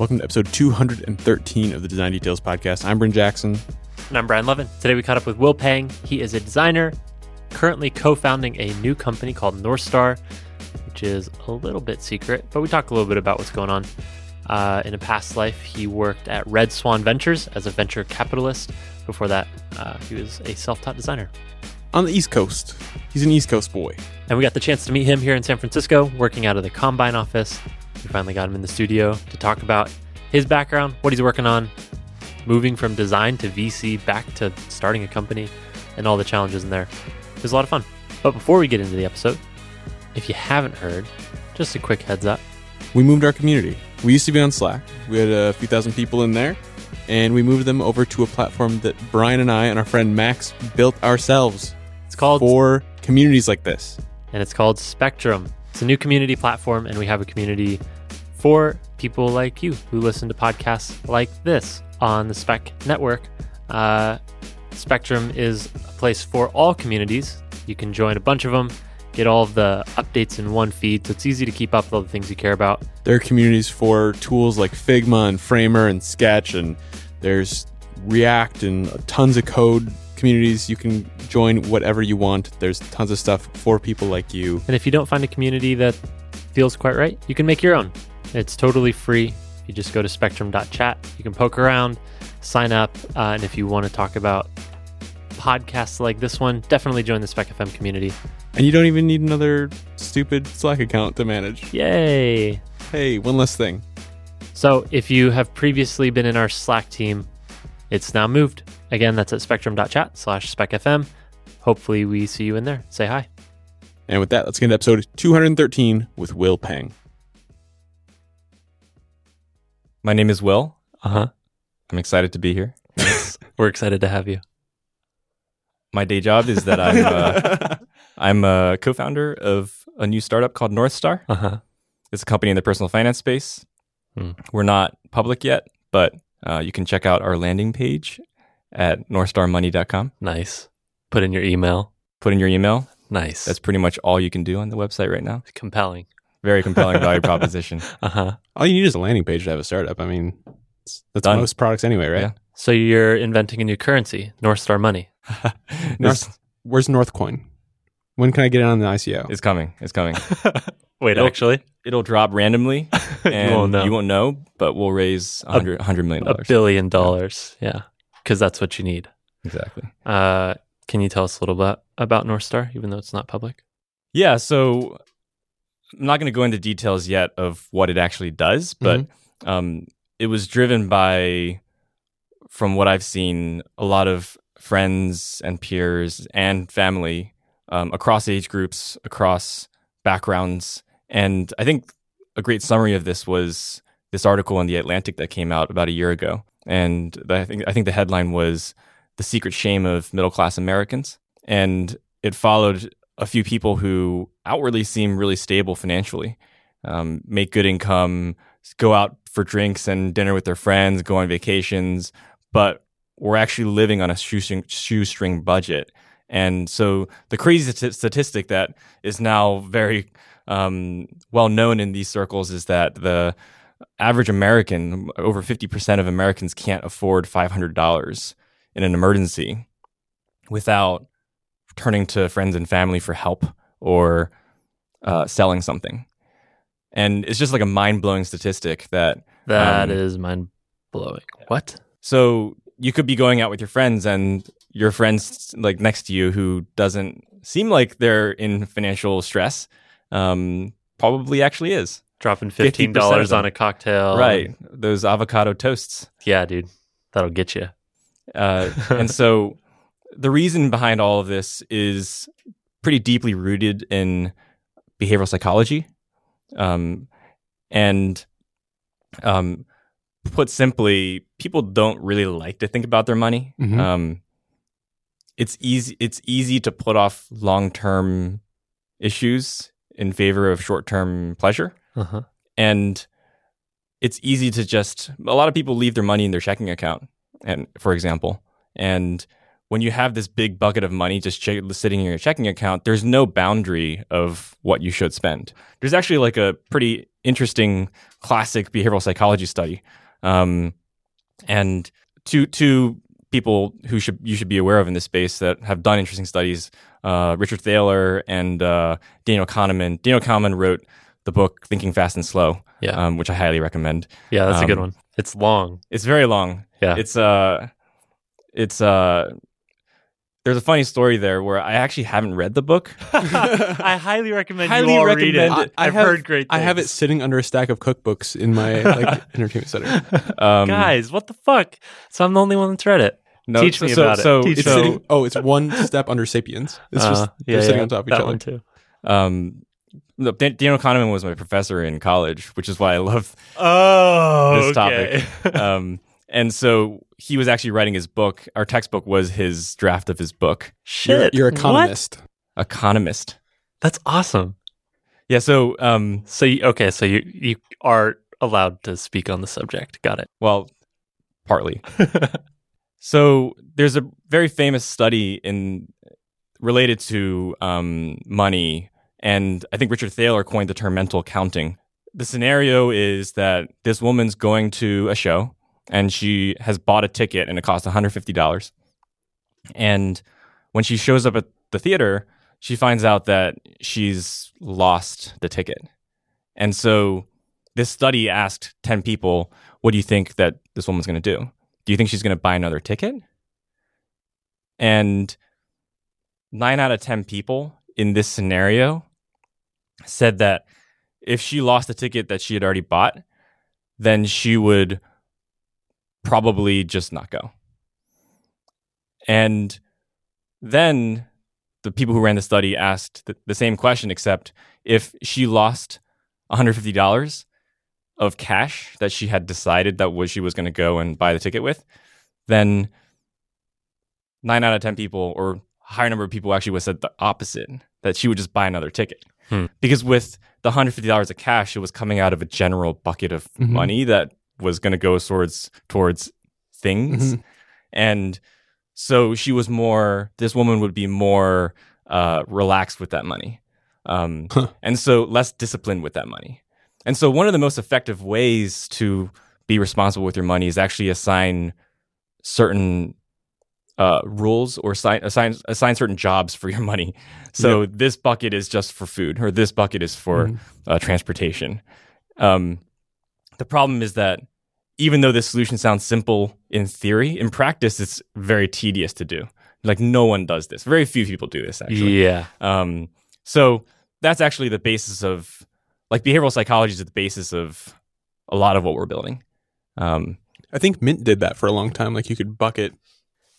Welcome to episode 213 of the Design Details Podcast. I'm Bryn Jackson. And I'm Brian Levin. Today we caught up with Will Pang. He is a designer, currently co founding a new company called North Star, which is a little bit secret, but we talk a little bit about what's going on. Uh, in a past life, he worked at Red Swan Ventures as a venture capitalist. Before that, uh, he was a self taught designer. On the East Coast. He's an East Coast boy. And we got the chance to meet him here in San Francisco, working out of the Combine office. We finally got him in the studio to talk about his background, what he's working on, moving from design to VC back to starting a company, and all the challenges in there. It was a lot of fun. But before we get into the episode, if you haven't heard, just a quick heads up. We moved our community. We used to be on Slack. We had a few thousand people in there, and we moved them over to a platform that Brian and I and our friend Max built ourselves It's called for communities like this. and it's called Spectrum. It's a new community platform, and we have a community for people like you who listen to podcasts like this on the Spec Network. Uh, Spectrum is a place for all communities. You can join a bunch of them, get all of the updates in one feed, so it's easy to keep up with all the things you care about. There are communities for tools like Figma and Framer and Sketch, and there's React and tons of code communities. You can join whatever you want. There's tons of stuff for people like you. And if you don't find a community that feels quite right, you can make your own. It's totally free. You just go to spectrum.chat. You can poke around, sign up, uh, and if you want to talk about podcasts like this one, definitely join the Spec FM community. And you don't even need another stupid Slack account to manage. Yay! Hey, one less thing. So if you have previously been in our Slack team, it's now moved. Again, that's at spectrum.chat slash specfm. Hopefully we see you in there. Say hi. And with that, let's get into episode 213 with Will Pang. My name is Will. Uh huh. I'm excited to be here. We're excited to have you. My day job is that I'm uh, I'm a co-founder of a new startup called North Star. Uh huh. It's a company in the personal finance space. Hmm. We're not public yet, but uh, you can check out our landing page at northstarmoney.com. Nice. Put in your email. Put in your email. Nice. That's pretty much all you can do on the website right now. compelling. Very compelling value proposition. Uh huh. All you need is a landing page to have a startup. I mean, that's Done. most products anyway, right? Yeah. So you're inventing a new currency, North Star money. North North, where's Northcoin? When can I get it on the ICO? It's coming. It's coming. Wait, Nope. actually, It'll drop randomly, and you won't know. you won't know, but we'll raise 100, 100 million a dollars. billion dollars. Yeah, because that's what you need. Exactly. Uh, can you tell us a little bit about North Star, even though it's not public? Yeah, so I'm not going to go into details yet of what it actually does, but um, it was driven by, from what I've seen, a lot of friends and peers and family um, across age groups, across backgrounds. And I think a great summary of this was this article in The Atlantic that came out about a year ago. And I, think, I think the headline was The Secret Shame of Middle Class Americans. And it followed a few people who outwardly seem really stable financially, um, make good income, go out for drinks and dinner with their friends, go on vacations, but we're actually living on a shoestring, shoestring budget. And so the crazy st- statistic that is now very um, well known in these circles is that the average American, over 50% of Americans can't afford $500 in an emergency without turning to friends and family for help or uh, selling something. And it's just like a mind blowing statistic that That Um, is mind blowing. What? so you could be going out with your friends and your friends like next to you who doesn't seem like they're in financial stress um, probably actually is. Dropping fifteen dollars on a cocktail, right. Those avocado toasts. Yeah, dude, that'll get you. Uh, and so the reason behind all of this is pretty deeply rooted in behavioral psychology. Um, and um, put simply, people don't really like to think about their money. Mhm. Um, it's easy. It's easy to put off long term issues in favor of short term pleasure Uh-huh. and it's easy to just a lot of people leave their money in their checking account and for example and when you have this big bucket of money just ch- sitting in your checking account, there's no boundary of what you should spend. There's actually like a pretty interesting classic behavioral psychology study, um, and two two people who should you should be aware of in this space that have done interesting studies. Uh, Richard Thaler and uh, Daniel Kahneman. Daniel Kahneman wrote the book Thinking Fast and Slow, Yeah. um, which I highly recommend. Yeah, that's a good um, one. It's long. It's very long. Yeah. It's uh it's uh there's a funny story there where I actually haven't read the book. I highly recommend Highly you all read it. it. I I've have- heard great I have it sitting under a stack of cookbooks in my like entertainment center. Um, Guys, what the fuck? So I'm the only one that's read it. no, teach so, me so, about it. So, Teach It's so, sitting. Oh, it's one step under Sapiens. It's just Uh, they're sitting on top of each that other. one too. um, no, Dan- Daniel Kahneman was my professor in college, which is why I love Oh, this topic. um, and so he was actually writing his book. Our textbook was his draft of his book, Shit, You're, you're What? economist. Economist. That's awesome. Yeah. So, um, So you, okay, so you you are allowed to speak on the subject. Got it. well, partly. So there's a very famous study in related to um, money, and I think Richard Thaler coined the term mental accounting. The scenario is that this woman's going to a show, and she has bought a ticket, and it costs $150. And when she shows up at the theater, she finds out that she's lost the ticket. And so this study asked 10 people, what do you think that this woman's going to do? Do you think she's going to buy another ticket? And nine out of 10 people in this scenario said that if she lost the ticket that she had already bought, then she would probably just not go. And then the people who ran the study asked the, the same question, except if she lost $150 of cash that she had decided that was she was going to go and buy the ticket with, then nine out of 10 people or a higher number of people actually would said the opposite, that she would just buy another ticket. Hmm. Because with the $150 of cash, it was coming out of a general bucket of Mhm. money that was going to go towards, towards things. Mhm. And so she was more, this woman would be more uh, relaxed with that money. Um, Huh. and so less disciplined with that money. And so one of the most effective ways to be responsible with your money is actually assign certain uh, rules or assign, assign assign certain jobs for your money. So this bucket is just for food, or this bucket is for Mhm. uh, transportation. Um, the problem is that even though this solution sounds simple in theory, in practice it's very tedious to do. Like no one does this. Very few people do this actually. Yeah. Um, so that's actually the basis of like behavioral psychology is the basis of a lot of what we're building. Um, I think Mint did that for a long time. Like you could bucket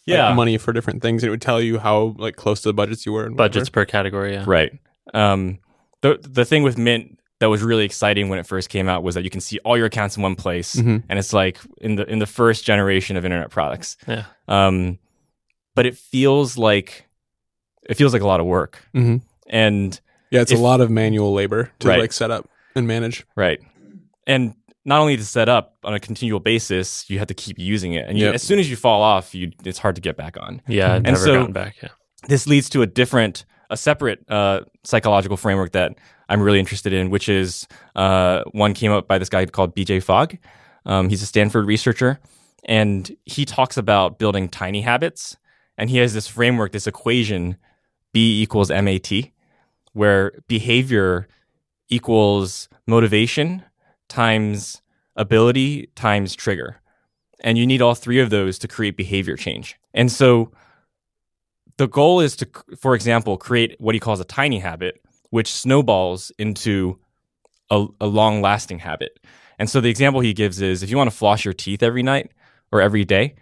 like, yeah, money for different things. It would tell you how like close to the budgets you were. And Budgets per category. Yeah. right. Um, the the thing with Mint that was really exciting when it first came out was that you can see all your accounts in one place, hmm and it's like in the in the first generation of internet products. Yeah. Um, but it feels like it feels like a lot of work, hmm and Yeah, it's If- a lot of manual labor to Right. like set up and manage. Right. And not only to set up on a continual basis, you have to keep using it. And you, Yep. as soon as you fall off, you it's hard to get back on. Yeah. I've And never so- gotten back. Yeah. This leads to a different, a separate uh, psychological framework that I'm really interested in, which is uh, one came up by this guy called BJ Fogg. Um, he's a Stanford researcher, and he talks about building tiny habits. And he has this framework, this equation, B equals MAT, where behavior equals motivation times ability times trigger. And you need all three of those to create behavior change. And so the goal is to, for example, create what he calls a tiny habit, which snowballs into a, a long lasting habit. And so the example he gives is if you want to floss your teeth every night or every day,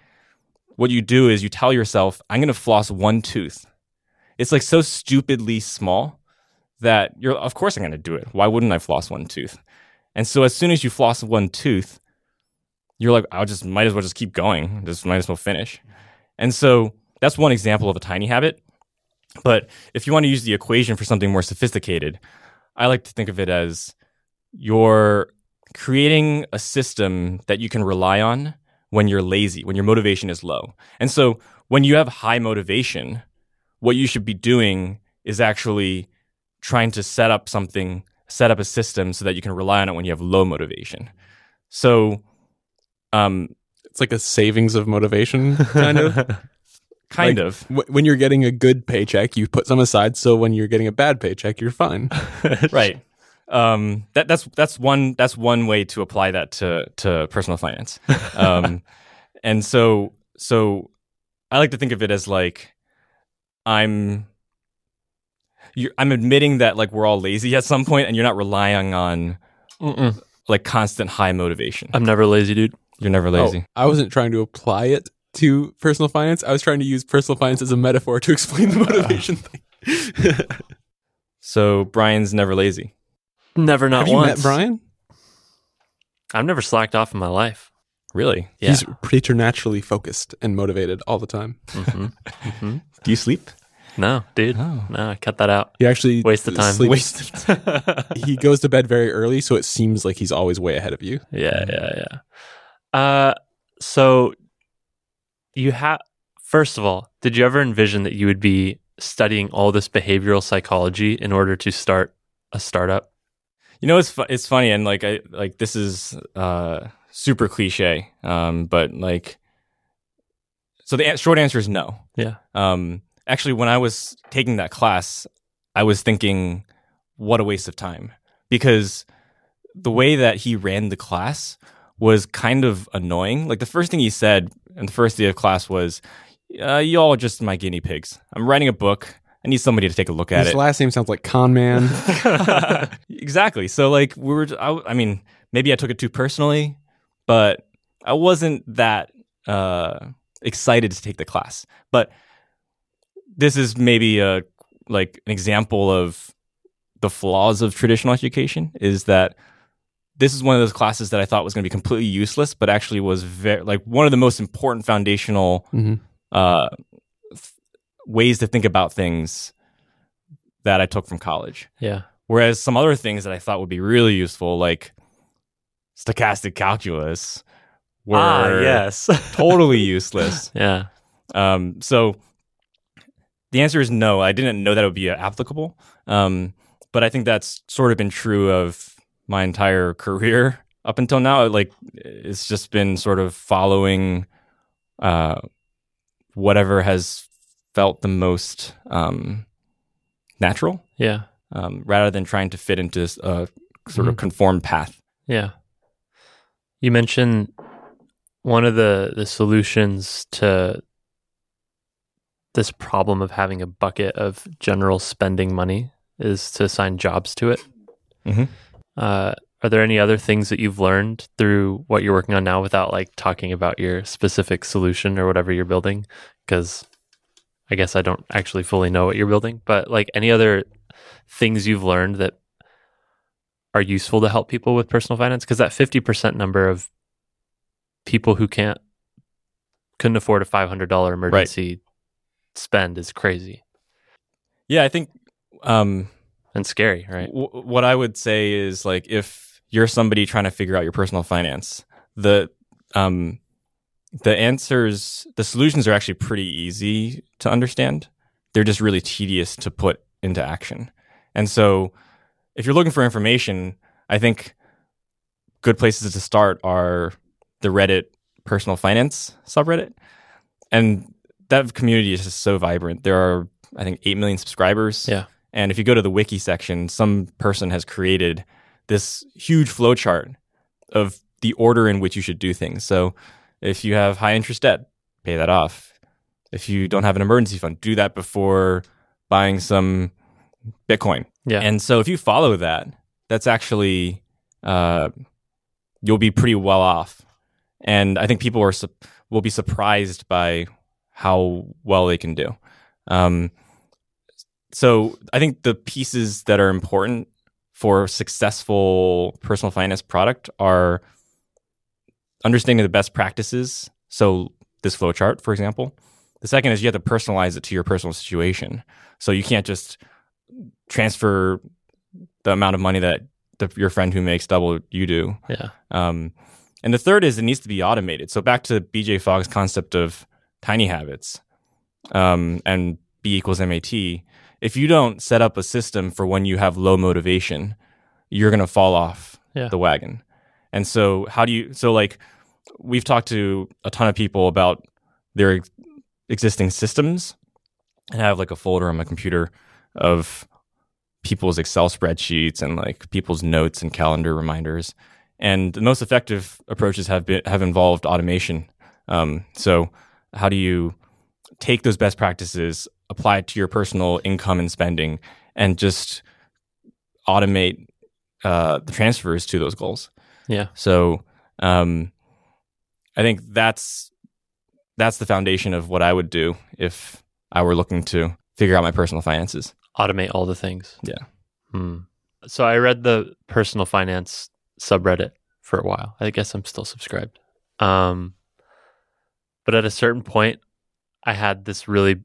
what you do is you tell yourself, I'm going to floss one tooth. It's like so stupidly small that you're, of course, I'm going to do it. Why wouldn't I floss one tooth? And so as soon as you floss one tooth, you're like, I'll just might as well just keep going. Just might as well finish. And so that's one example of a tiny habit. But if you want to use the equation for something more sophisticated, I like to think of it as you're creating a system that you can rely on when you're lazy, when your motivation is low. And so when you have high motivation, what you should be doing is actually trying to set up something, set up a system so that you can rely on it when you have low motivation. So, um, It's like a savings of motivation, kind of. kind Like, of Wh- when you're getting a good paycheck, you put some aside. So when you're getting a bad paycheck, you're fine. right. Um, that that's that's one that's one way to apply that to to personal finance. Um, and so so I like to think of it as like I'm I'm admitting that like we're all lazy at some point, and you're not relying on Mm-mm. like constant high motivation. I'm never lazy, dude. You're never lazy. Oh, I wasn't trying to apply it to personal finance. I was trying to use personal finance as a metaphor to explain the motivation thing. So Brian's never lazy. Never, not Have you once. met Brian? I've never slacked off in my life. Really? Yeah. He's preternaturally focused and motivated all the time. hmm hmm Do you sleep? No, dude. Oh. No, cut that out. He actually Waste of time. sleeps- he goes to bed very early, so it seems like he's always way ahead of you. Yeah, yeah, yeah. Uh, so you have first of all, did you ever envision that you would be studying all this behavioral psychology in order to start a startup? You know, it's fu- it's funny, and like I like this is uh, super cliche, um, but like, so the an- short answer is no. Yeah. Um, actually, when I was taking that class, I was thinking, what a waste of time, because the way that he ran the class was kind of annoying. Like the first thing he said in the first day of class was, uh, "Y'all are just my guinea pigs. I'm writing a book. I need somebody to take a look at His it." last name sounds like Con Man. exactly. So like we were. I, I mean, maybe I took it too personally, but I wasn't that uh, excited to take the class. But this is maybe a like an example of the flaws of traditional education. Is that this is one of those classes that I thought was going to be completely useless, but actually was very like one of the most important foundational hmm uh, th- ways to think about things that I took from college. Yeah. Whereas some other things that I thought would be really useful, like stochastic calculus, were Ah, yes. totally useless. yeah. Um, so the answer is no. I didn't know that it would be applicable. Um, but I think that's sort of been true of my entire career up until now. Like it's just been sort of following uh, whatever has felt the most um, natural Yeah. um, rather than trying to fit into this, a sort of Mhm. conformed path. Yeah. You mentioned one of the the solutions to this problem of having a bucket of general spending money is to assign jobs to it. Mhm. Uh, are there any other things that you've learned through what you're working on now without like talking about your specific solution or whatever you're building? Because I guess I don't actually fully know what you're building, but like any other things you've learned that are useful to help people with personal finance? Because that 50% number of people who can't, couldn't afford a $500 emergency spend is crazy Yeah, I think um, and scary, right? w- what I would say is like if you're somebody trying to figure out your personal finance, the um, the answers, the solutions are actually pretty easy to understand. They're just really tedious to put into action. And so, if you're looking for information, I think good places to start are the Reddit personal finance subreddit. And that community is just so vibrant. There are, I think, 8 million subscribers. Yeah. And if you go to the wiki section, some person has created this huge flowchart of the order in which you should do things. So if you have high interest debt, pay that off. If you don't have an emergency fund, do that before buying some Bitcoin. Yeah. And so if you follow that, that's actually uh, you'll be pretty well off. And I think people are su- will be surprised by how well they can do. Um, so I think the pieces that are important for successful personal finance product are understanding the best practices. So this flowchart, for example. The second is you have to personalize it to your personal situation. So you can't just transfer the amount of money that the, your friend who makes double you do. yeah. Um, and the third is it needs to be automated. So back to BJ Fogg's concept of tiny habits. um, and B equals MAT, if you don't set up a system for when you have low motivation, you're going to fall off Yeah. the wagon. And so, how do you? So, like, we've talked to a ton of people about their ex- existing systems, and I have like a folder on my computer of people's Excel spreadsheets and like people's notes and calendar reminders. And the most effective approaches have been have involved automation. Um, so, how do you take those best practices, apply it to your personal income and spending, and just automate uh, the transfers to those goals? Yeah. So, um, I think that's that's the foundation of what I would do if I were looking to figure out my personal finances. Automate all the things. Yeah. Hmm. So I read the personal finance subreddit for a while. I guess I'm still subscribed. Um, but at a certain point, I had this really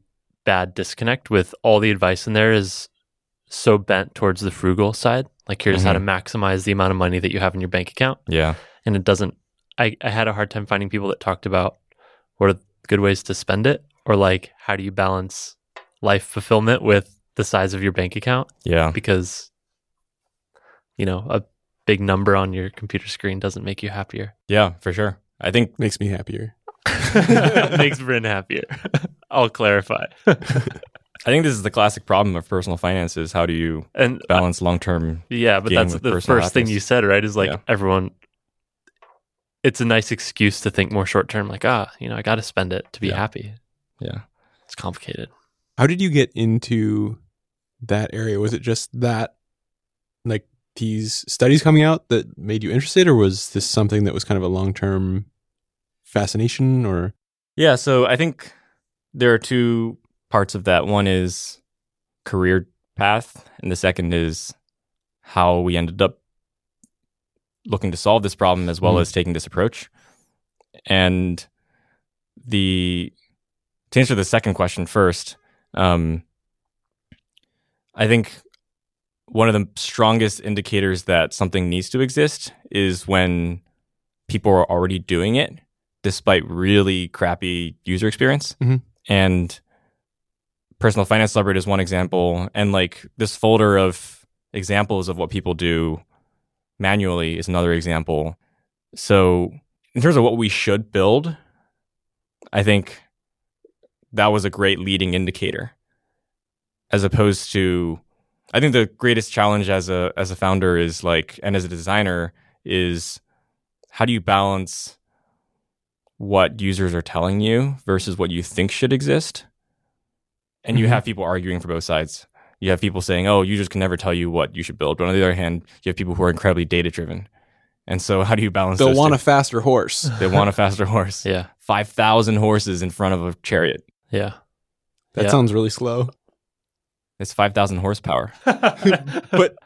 bad disconnect with all the advice in there is so bent towards the frugal side. Like here's how to mm-hmm. maximize the amount of money that you have in your bank account. Yeah. And it doesn't I, I had a hard time finding people that talked about what are good ways to spend it or like how do you balance life fulfillment with the size of your bank account Yeah. because you know a big number on your computer screen doesn't make you happier Yeah, for sure. I think Makes me happier. makes Bryn happier i'll clarify I think this is the classic problem of personal finances. How do you and balance long term? yeah but that's the personal first thing you said right is like Yeah. everyone it's a nice excuse to think more short term like ah you know i gotta spend it to be Yeah. happy Yeah. it's complicated How did you get into that area? Was it just that, like these studies coming out that made you interested, or was this something that was kind of a long term fascination? Or Yeah. So I think there are two parts of that. One is career path, and the second is how we ended up looking to solve this problem as well Mhm. as taking this approach. And the to answer the second question first, um, I think one of the strongest indicators that something needs to exist is when people are already doing it despite really crappy user experience. Mhm. And personal finance subreddit is one example. And like this folder of examples of what people do manually is another example. So in terms of what we should build, I think that was a great leading indicator. As opposed to I think the greatest challenge as a as a founder is like and as a designer is how do you balance what users are telling you versus what you think should exist? And you Mhm. have people arguing for both sides. You have people saying, "Oh, users can never tell you what you should build," but on the other hand, you have people who are incredibly data driven. And so, how do you balance? they'll those want two? a faster horse. they want a faster horse. yeah Five thousand horses in front of a chariot. yeah That Yeah. sounds really slow. It's five thousand horsepower. but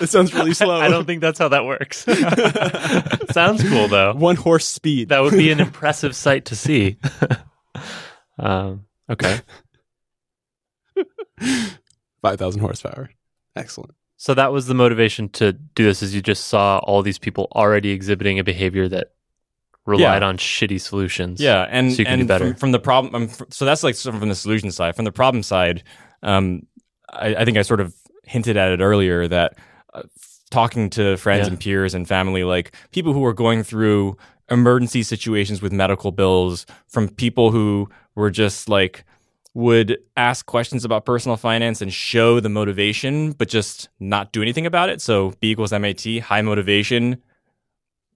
It sounds really slow. I don't think that's how that works. Sounds cool though. One horse speed. That would be an impressive sight to see. um, okay, Five thousand horsepower. Excellent. so that was the motivation to do this. Is you just saw all these people already exhibiting a behavior that relied Yeah. on shitty solutions. Yeah, and So you can do and better. From, from the problem, um, fr- so that's like from the solution side. From the problem side, um, I, I think I sort of hinted at it earlier that uh, f- talking to friends Yeah. and peers and family, like people who are going through emergency situations with medical bills, from people who were just like would ask questions about personal finance and show the motivation, but just not do anything about it. So B equals MAT, high motivation.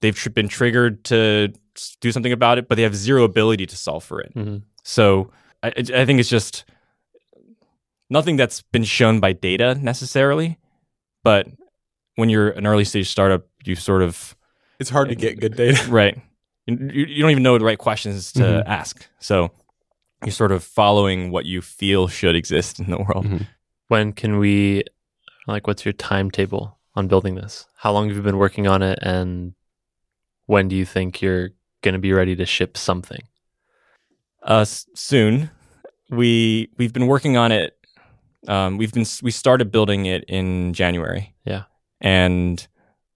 They've tr- been triggered to do something about it, but they have zero ability to solve for it. Mhm. So I, I I think it's just nothing that's been shown by data necessarily, but when you're an early stage startup, you sort of It's hard to get good data. right. You, you you don't even know the right questions to Mhm. ask. So you're sort of following what you feel should exist in the world. Mhm. When can we? Like, what's your timetable on building this? How long have you been working on it, and when do you think you're going to be ready to ship something? Uh, s- soon, we we've been working on it. Um, we've been we started building it in January. Yeah. and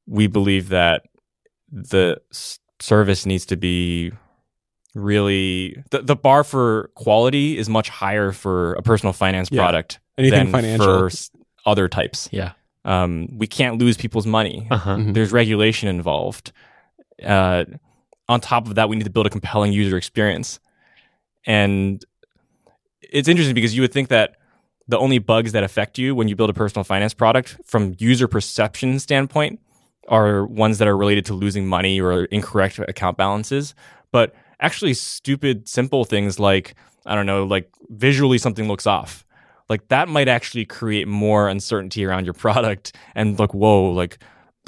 we believe that the s- service needs to be really the, the bar for quality is much higher for a personal finance Yeah. product Anything than financial. for s- other types. Yeah. Um, we can't lose people's money. Uh huh. Mhm. There's regulation involved. Uh, on top of that, we need to build a compelling user experience. And it's interesting because you would think that the only bugs that affect you when you build a personal finance product from user perception standpoint are ones that are related to losing money or incorrect account balances. But actually, stupid, simple things like, I don't know, like visually something looks off. Like that might actually create more uncertainty around your product and like, whoa, like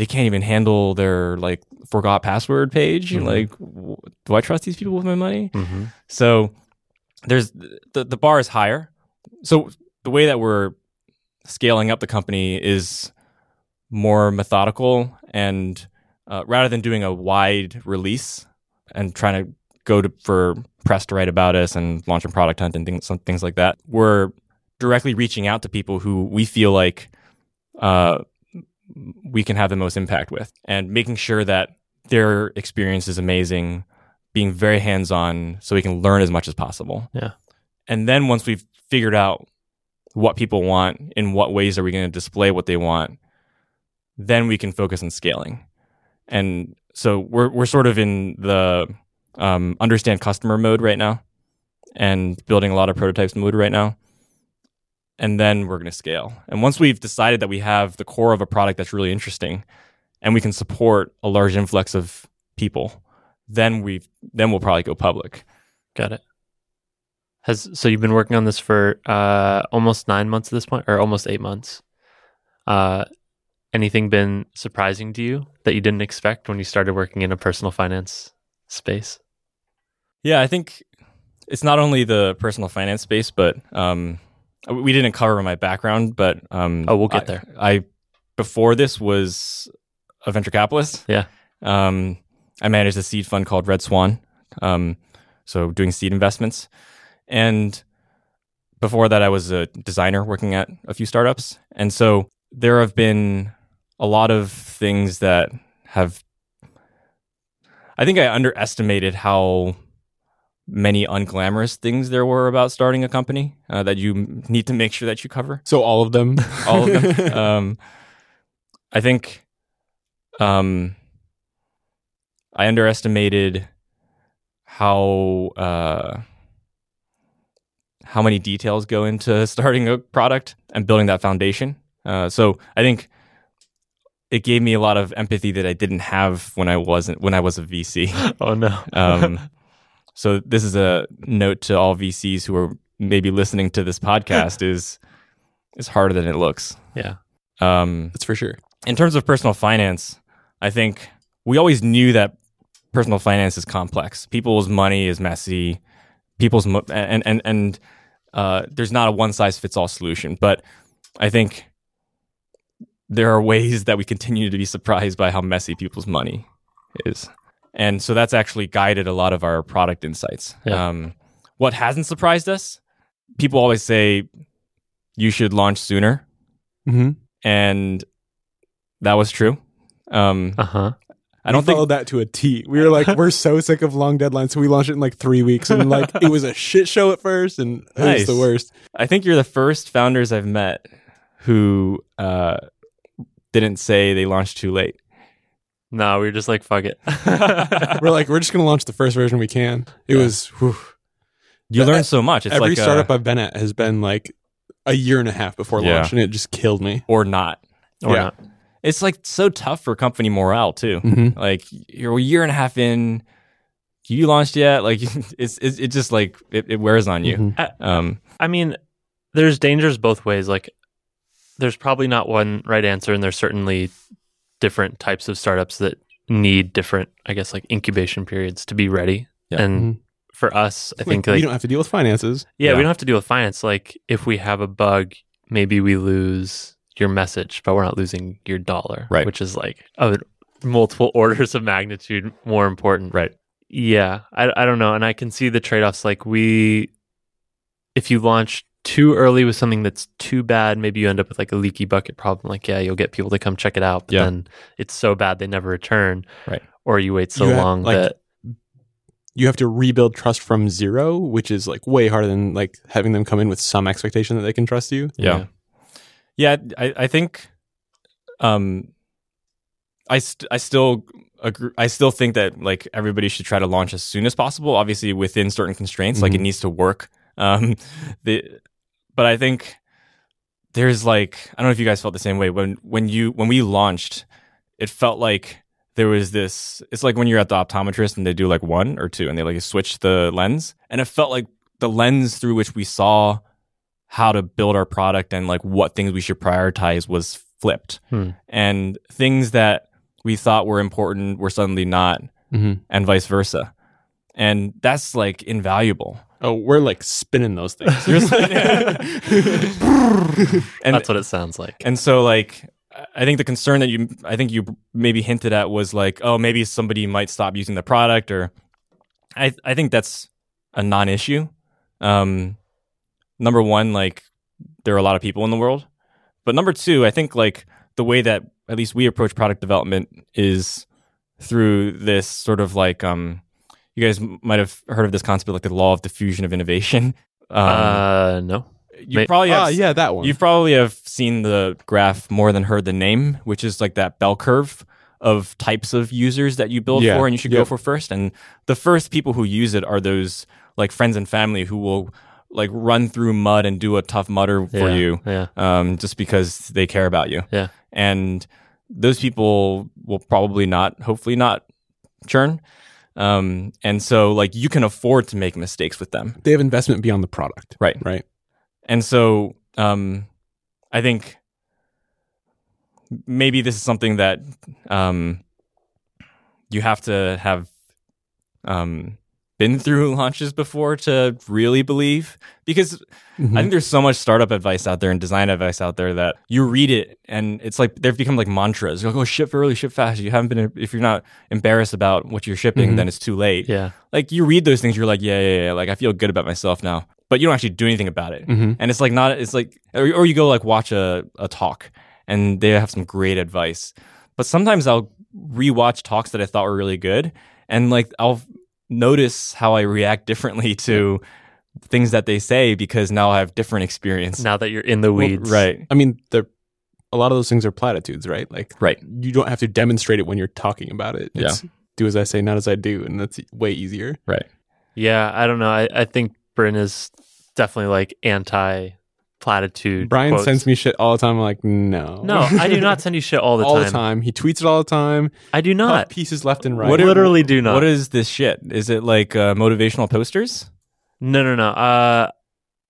they can't even handle their like forgot password page. Mhm. Like, w- do I trust these people with my money? hmm So there's the the bar is higher. So the way that we're scaling up the company is more methodical and uh, rather than doing a wide release and trying to go to, for press to write about us and launch a product hunt and things some things like that, we're directly reaching out to people who we feel like uh, we can have the most impact with and making sure that their experience is amazing being very hands on so we can learn as much as possible. Yeah. And then once we've figured out what people want, in what ways are we going to display what they want, then we can focus on scaling. And so we're we're sort of in the um, understand customer mode right now and building a lot of prototypes mode right now. And then we're going to scale. And once we've decided that we have the core of a product that's really interesting and we can support a large influx of people, then we then we'll probably go public. Got it. Has so you've been working on this for uh, almost nine months at this point, or almost eight months. Uh, anything been surprising to you that you didn't expect when you started working in a personal finance space? Yeah, I think it's not only the personal finance space, but um, we didn't cover my background, but um, Oh, we'll get I- there. I before this was a venture capitalist. Yeah. Um, I managed a seed fund called Red Swan, um, so doing seed investments, and before that, I was a designer working at a few startups, and so there have been a lot of things that have. I think I underestimated how many unglamorous things there were about starting a company uh, that you need to make sure that you cover So all of them. all of them. um, I think um, I underestimated how uh, how many details go into starting a product and building that foundation. Uh, so I think it gave me a lot of empathy that I didn't have when I wasn't when I was a VC. Oh no. Um, so this is a note to all VCs who are maybe listening to this podcast: is is harder than it looks. yeah. Um, That's for sure. in terms of personal finance, I think we always knew that personal finance is complex. People's money is messy. People's mo- and and and uh, there's not a one size fits all solution. But I think there are ways that we continue to be surprised by how messy people's money is, and so that's actually guided a lot of our product insights. Yeah. Um, what hasn't surprised us? People always say you should launch sooner Mm-hmm. and that was true. Um, Uh huh. I don't we think followed that to a T. We were like, we're so sick of long deadlines, so we launched it in like three weeks, and like it was a shit show at first, and it Nice. was the worst. I think you're the first founders I've met who uh, didn't say they launched too late. No, we were just like, fuck it. We're like, we're just gonna launch the first version we can. It Yeah. was whew. You The- learn so much. It's every like uh, startup I've been at has been like a year and a half before Yeah. launch, and it just killed me. or not. or Yeah. not. It's like so tough for company morale too. Mm-hmm. Like you're a year and a half in, you launched yet? Like it's it's, it's just like it, it wears on you. Mm-hmm. Um, I mean, there's dangers both ways. Like, there's probably not one right answer, and there's certainly different types of startups that need different, I guess, like incubation periods to be ready. Yeah. And mm-hmm. for us, I think like, like you don't have to deal with finances. yeah, Yeah. we don't have to deal with finance. Like, if we have a bug, maybe we lose your message, but we're not losing your dollar, Right. Which is like oh, multiple orders of magnitude more important, right. yeah, I, I don't know. And I can see the trade offs. Like, we, if you launch too early with something that's too bad, maybe you end up with like a leaky bucket problem. Like, yeah, you'll get people to come check it out, but Yeah. then it's so bad they never return. Right. Or you wait so You have, long like, that, you have to rebuild trust from zero, which is like way harder than like having them come in with some expectation that they can trust you. Yeah. Yeah, I, I think um I st- I still agree, I still think that like everybody should try to launch as soon as possible, obviously within certain constraints, like it Mhm. needs to work. Um the but I think there's like I don't know if you guys felt the same way. When when you when we launched, it felt like there was this it's like when you're at the optometrist and they do like one or two and they like switch the lens. And it felt like the lens through which we saw how to build our product and like what things we should prioritize was flipped. Hmm. and things that we thought were important were suddenly not hmm and vice versa. And that's like invaluable Oh, we're like spinning those things. And That's what it sounds like. and so like I think the concern that you I think you maybe hinted at was like, oh, maybe somebody might stop using the product or I I think that's a non-issue. Um number 1 like there are a lot of people in the world. But number 2, I think like the way that at least we approach product development is through this sort of like um you guys might have heard of this concept like the law of diffusion of innovation. Um, uh, no. you may- probably have Ah, yeah, that one. you probably have seen the graph more than heard the name, which is like that bell curve of types of users that you build Yeah. for and you should go for first. And the first people who use it are those like friends and family who will like run through mud and do a Tough Mudder for Yeah, you Yeah. um, just because they care about you. Yeah. And those people will probably not, hopefully not churn. Um, and so like you can afford to make mistakes with them. they have investment beyond the product. Right. Right. And so um, I think maybe this is something that um, you have to have um, been through launches before to really believe. Because Mhm. I think there's so much startup advice out there and design advice out there that you read it and it's like they've become like mantras. You're like, oh, ship early, ship fast. You haven't been, if you're not embarrassed about what you're shipping, Mhm. then it's too late. Yeah. Like you read those things, you're like, yeah, yeah, yeah. Like I feel good about myself now. But you don't actually do anything about it. Mhm. And it's like not, it's like, or, or you go like watch a, a talk and they have some great advice. But sometimes I'll rewatch talks that I thought were really good and like I'll notice how I react differently to things that they say because now I have different experience. Now that you're in the Well, weeds. Right. I mean, they're a lot of those things are platitudes, right? Like, Right. you don't have to demonstrate it when you're talking about it. It's do as I say, not as I do, and that's way easier. Right. Yeah. I don't know. I, I think Bryn is definitely like anti platitude. Brian quotes. sends me shit all the time. I'm like, no, No, I do not send you shit all the all time. All the time. He tweets it all the time. I do Cut not. pieces left and right. What literally do not. What is this shit? Is it like uh, motivational posters? no, no, no. Uh,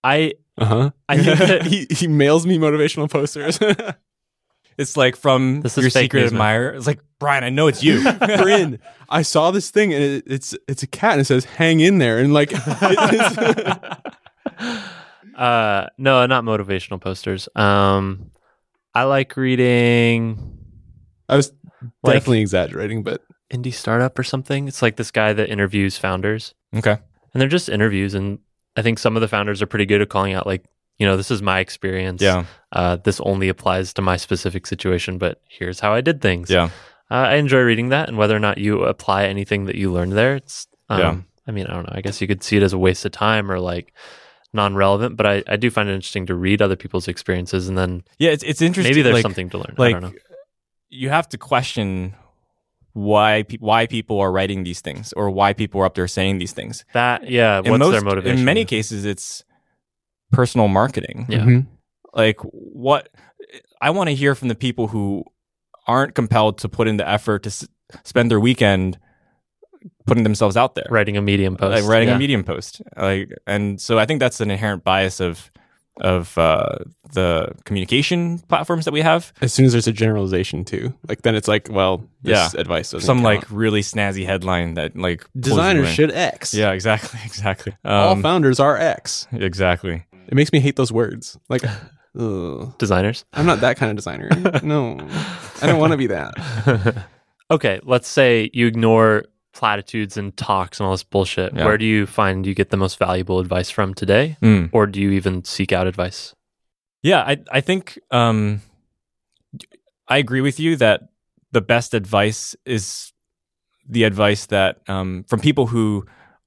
I uh huh. I think that he he mails me motivational posters. It's like from This your secret news, admirer. It's like Brian, I know it's you. Bryn, I saw this thing and it, it's it's a cat and it says "hang in there" and like it's- uh no, not motivational posters. Um I like reading I was Like- definitely exaggerating, but indie startup or something. It's like this guy that interviews founders. okay. And they're just interviews and I think some of the founders are pretty good at calling out like, you know, this is my experience. Yeah. Uh this only applies to my specific situation, but here's how I did things. Yeah. Uh, I enjoy reading that and whether or not you apply anything that you learned there, it's um, Yeah. I mean, I don't know. I guess you could see it as a waste of time or like non-relevant, but I, I do find it interesting to read other people's experiences and then Yeah. It's it's interesting. maybe there's like, something to learn. I Like don't know. you have to question why pe- why people are writing these things or why people are up there saying these things. That yeah, In what's most- their motivation? In many cases, it's personal marketing. Yeah. Mhm. Like what I want to hear from the people who aren't compelled to put in the effort to s- spend their weekend putting themselves out there. writing a medium post. like writing yeah. a medium post like and so i think that's an inherent bias of of uh, the communication platforms that we have as soon as there's a generalization too, like then it's like, well, this advice doesn't some count. like really snazzy headline that like designers should X. yeah exactly exactly all um, founders are X. exactly It makes me hate those words. Like, ugh. designers. I'm not that kind of designer. no, I don't want to be that. okay, let's say you ignore platitudes and talks and all this bullshit. Yeah. Where do you find you get the most valuable advice from today? Mm. Or do you even seek out advice? Yeah, I I think um, I agree with you that the best advice is the advice that um, from people who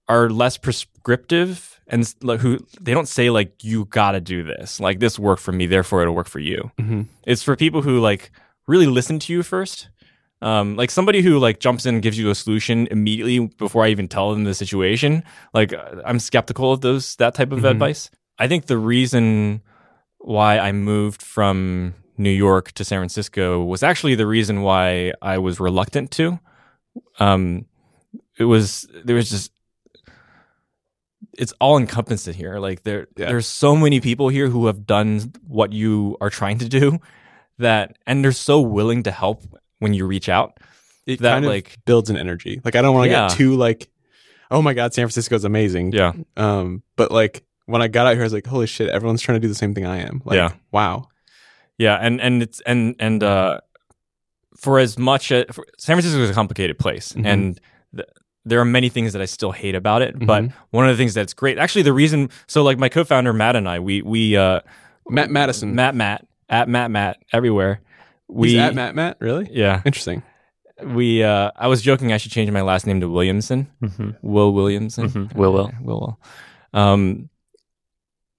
are less prescriptive and who they don't say like you got to do this. Like this worked for me, therefore it'll work for you. Mhm. It's for people who like really listen to you first. Um, like somebody who like jumps in and gives you a solution immediately before I even tell them the situation. Like uh, I'm skeptical of those that type of Mhm. advice. I think the reason why I moved from New York to San Francisco was actually the reason why I was reluctant to. Um, it was there was just it's all encompassing here. Like there Yeah. there's so many people here who have done what you are trying to do that and they're so willing to help when you reach out. It That, kind of like- builds an energy. Like I don't want to Yeah. get too like, oh my god, San Francisco's amazing. Yeah. Um, but like when I got out here, I was like, holy shit, everyone's trying to do the same thing I am. Like, Yeah. wow. Yeah, and and it's and and uh, for as much as, for, San Francisco is a complicated place, Mhm. and th- there are many things that I still hate about it. But Mhm. one of the things that's great, actually, the reason. So, like my co-founder Matt and I, we we uh, Matt Madison. Matt Matt at Matt Matt everywhere. We He's at Matt Matt, really? yeah Interesting. we uh, I was joking I should change my last name to Williamson. Mm-hmm. Will Williamson. Mhm. Will Will. Will Will. Um,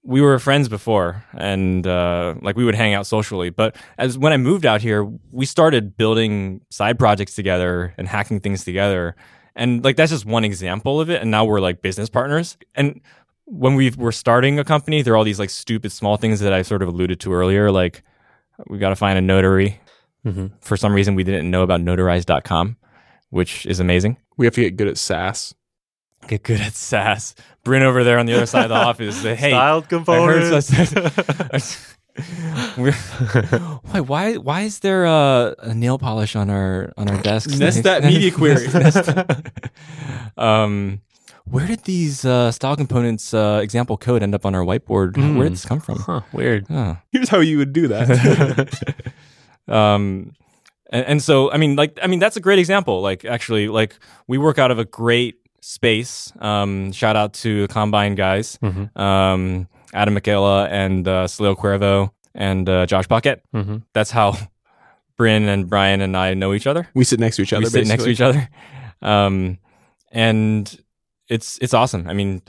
we were friends before, and uh, like we would hang out socially. But as when I moved out here, we started building side projects together and hacking things together. And like that's just one example of it. And now we're like business partners. And when we were starting a company, there are all these like stupid small things that I sort of alluded to earlier. Like we got to find a notary. Mm-hmm. For some reason, we didn't know about notarize.com, which is amazing. We have to get good at Sass. Get good at Sass. Bryn over there on the other side of the office. Say, hey, Styled I heard components. why, why, why is there a, a nail polish on our on our desks? Nest that media query. um, where did these uh, style components uh, example code end up on our whiteboard? Hmm. Where did this come from? huh, weird. Oh. Here's how you would do that. Um, and, and so I mean, like, I mean, that's a great example. Like, actually, like we work out of a great space. Um, shout out to the Combine guys, Mm-hmm. um, Adam Michela and uh, Salil Cuervo and uh, Josh Puckett. Mm-hmm. That's how Bryn and Brian and I know each other. we sit next to each other. we sit next to each other, um, and it's it's awesome. I mean,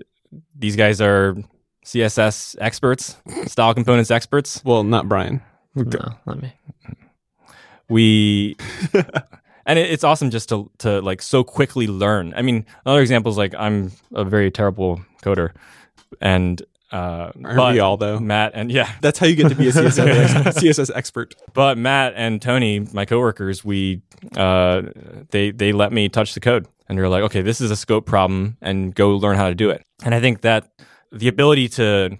these guys are CSS experts, style components experts. Well, not Brian. No, let me. We and it, it's awesome just to to like so quickly learn i mean another example is like i'm a very terrible coder and uh Aren't but we all though? matt and yeah That's how you get to be a CSS, ex- CSS expert. but matt and tony my coworkers we uh they they let me touch the code and they're like okay this is a scope problem and go learn how to do it and i think that the ability to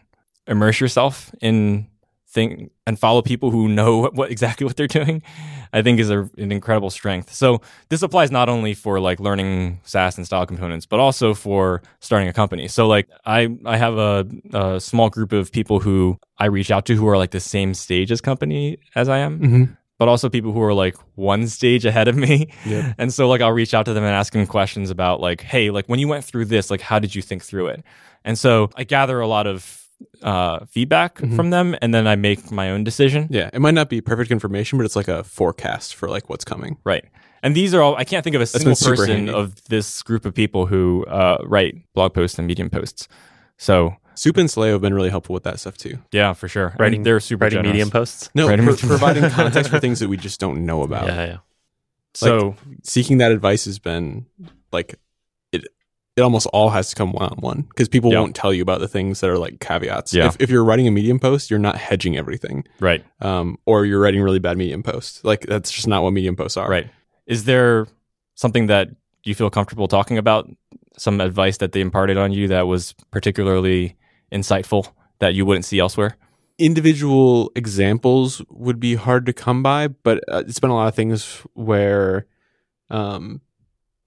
immerse yourself in thing and follow people who know what, what exactly what they're doing i think is a, an incredible strength so this applies not only for like learning Sass and style components but also for starting a company so like i i have a, a small group of people who i reach out to who are like the same stage as company as i am Mm-hmm. but also people who are like one stage ahead of me. Yep. And so like I'll reach out to them and ask them questions about like, hey, like when you went through this, like how did you think through it? And so I gather a lot of uh, feedback Mhm. from them, and then I make my own decision. Yeah, it might not be perfect information, but it's like a forecast for like what's coming. Right. And these are all I can't think of a been single person handy. of this group of people who uh, write blog posts and medium posts. So Soup and Slay have been really helpful with that stuff too. yeah, for sure. And Writing- they're super Writing generous. medium posts. No, Right. pro- providing context for things that we just don't know about. Yeah, yeah. So Seeking that advice has been like it. It almost all has to come one on one because people Yeah. won't tell you about the things that are like caveats. Yeah. If, if you're writing a medium post, you're not hedging everything. right. Um, or you're writing really bad medium posts. Like that's just not what medium posts are. Right. Is there something that you feel comfortable talking about? Some advice that they imparted on you that was particularly insightful that you wouldn't see elsewhere? individual examples would be hard to come by, but uh, it's been a lot of things where, um,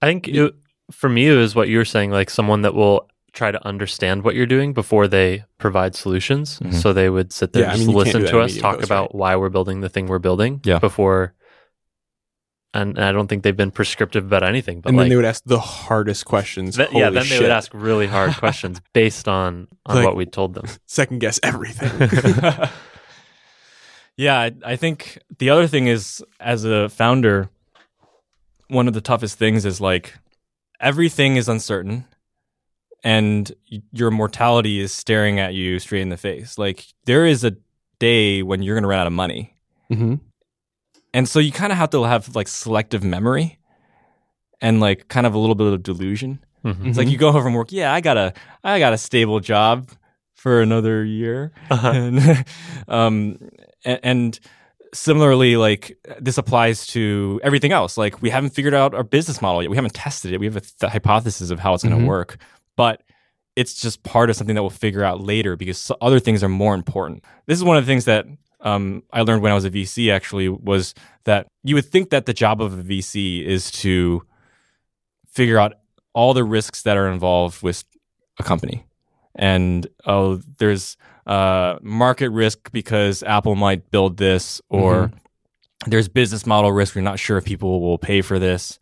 I think it, for me, it was what you were saying, like someone that will try to understand what you're doing before they provide solutions. Mhm. So they would sit there Yeah, and just mean, listen to us talk post, about why we're building the thing we're building Yeah. before. And, and I don't think they've been prescriptive about anything. But and like, then they would ask the hardest questions. th- yeah, Holy then they would ask really hard questions based on on Like- what we told them. second guess everything. yeah, I, I think the other thing is as a founder, one of the toughest things is like everything is uncertain. and your mortality is staring at you straight in the face. Like there is a day when you're going to run out of money. Mm-hmm. And so you kind of have to have like selective memory and like kind of a little bit of delusion. Mhm. It's like you go home from work, yeah, I got a I got a stable job for another year. Uh-huh. and, um, a- and similarly, like this applies to everything else. Like we haven't figured out our business model yet. We haven't tested it. We have a th- hypothesis of how it's going to Mhm. work, but it's just part of something that we'll figure out later because other things are more important. This is one of the things that um, I learned when I was a VC. Actually, was that you would think that the job of a VC is to figure out all the risks that are involved with a company and oh there's uh, market risk because apple might build this or there's business model risk. We're not sure if people will pay for this.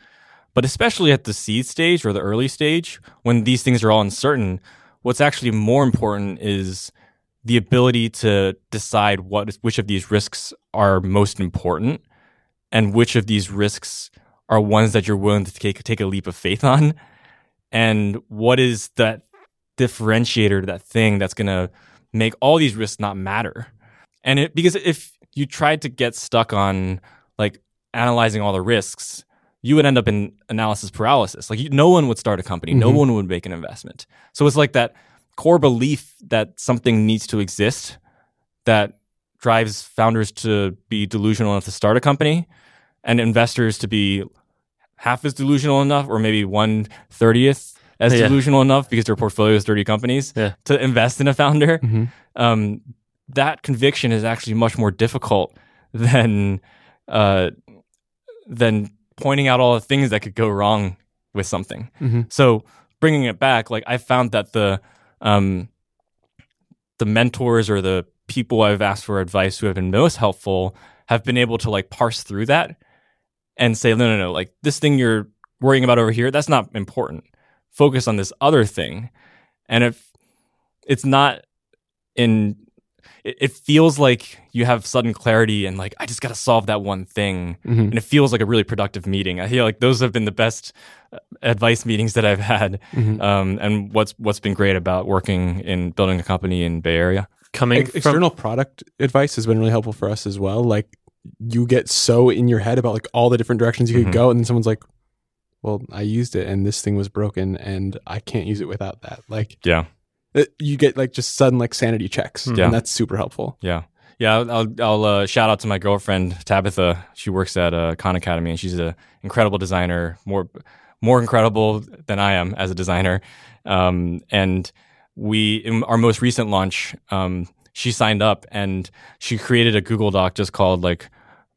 But especially at the seed stage or the early stage when these things are all uncertain what's actually more important is the ability to decide what which of these risks are most important and which of these risks are ones that you're willing to take take a leap of faith on. And what is that differentiator that thing that's going to make all these risks not matter. And it because if you tried to get stuck on like analyzing all the risks you would end up in analysis paralysis. Like you, no one would start a company. No Mhm. one would make an investment. So it's like that core belief that something needs to exist that drives founders to be delusional enough to start a company and investors to be half as delusional enough or maybe one thirtieth as Yeah. delusional enough because their portfolio is 30 companies Yeah. to invest in a founder Mm-hmm. um, that conviction is actually much more difficult than uh, than pointing out all the things that could go wrong with something. Mm-hmm. So bringing it back, like I found that the um, the mentors or the people I've asked for advice who have been most helpful have been able to like parse through that and say, no, no, no, like this thing you're worrying about over here, that's not important. Focus on this other thing. And if it's not in it, it feels like you have sudden clarity and like I just got to solve that one thing Mm-hmm. and it feels like a really productive meeting. I feel like those have been the best uh, advice meetings that I've had, Mhm. um, and what's what's been great about working in building a company in Bay Area. Coming Ex- from external product advice has been really helpful for us as well. Like you get so in your head about like all the different directions you could go, and then someone's like, "Well, I used it, and this thing was broken, and I can't use it without that." Like Yeah, it, you get like just sudden like sanity checks, Yeah. and that's super helpful. yeah, yeah. I'll I'll, I'll uh, shout out to my girlfriend Tabitha. She works at uh, Khan Academy, and she's an incredible designer. More more incredible than I am as a designer. Um, and we in our most recent launch, um, she signed up and she created a Google Doc just called like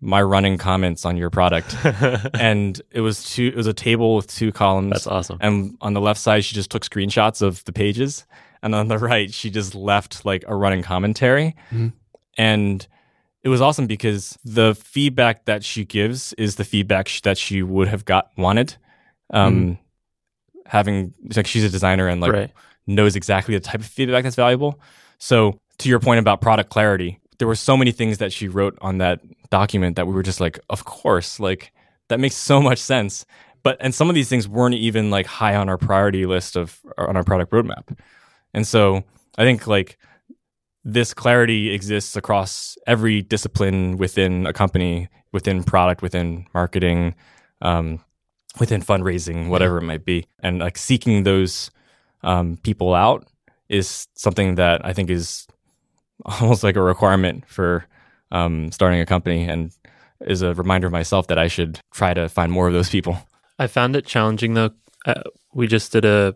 my running comments on your product. and it was two it was a table with two columns That's awesome. and on the left side she just took screenshots of the pages and on the right she just left like a running commentary Mhm. and it was awesome because the feedback that she gives is the feedback sh- that she would have got wanted um having like she's a designer and like right. knows exactly the type of feedback that's valuable. So to your point about product clarity, there were so many things that she wrote on that document that we were just like, of course, like that makes so much sense. But and some of these things weren't even like high on our priority list of on our product roadmap. And so I think like this clarity exists across every discipline within a company, within product, within marketing, um, within fundraising, whatever it might be. And like seeking those um, people out is something that I think is almost like a requirement for um, starting a company and is a reminder of myself that I should try to find more of those people. I found it challenging though. Uh, we just did a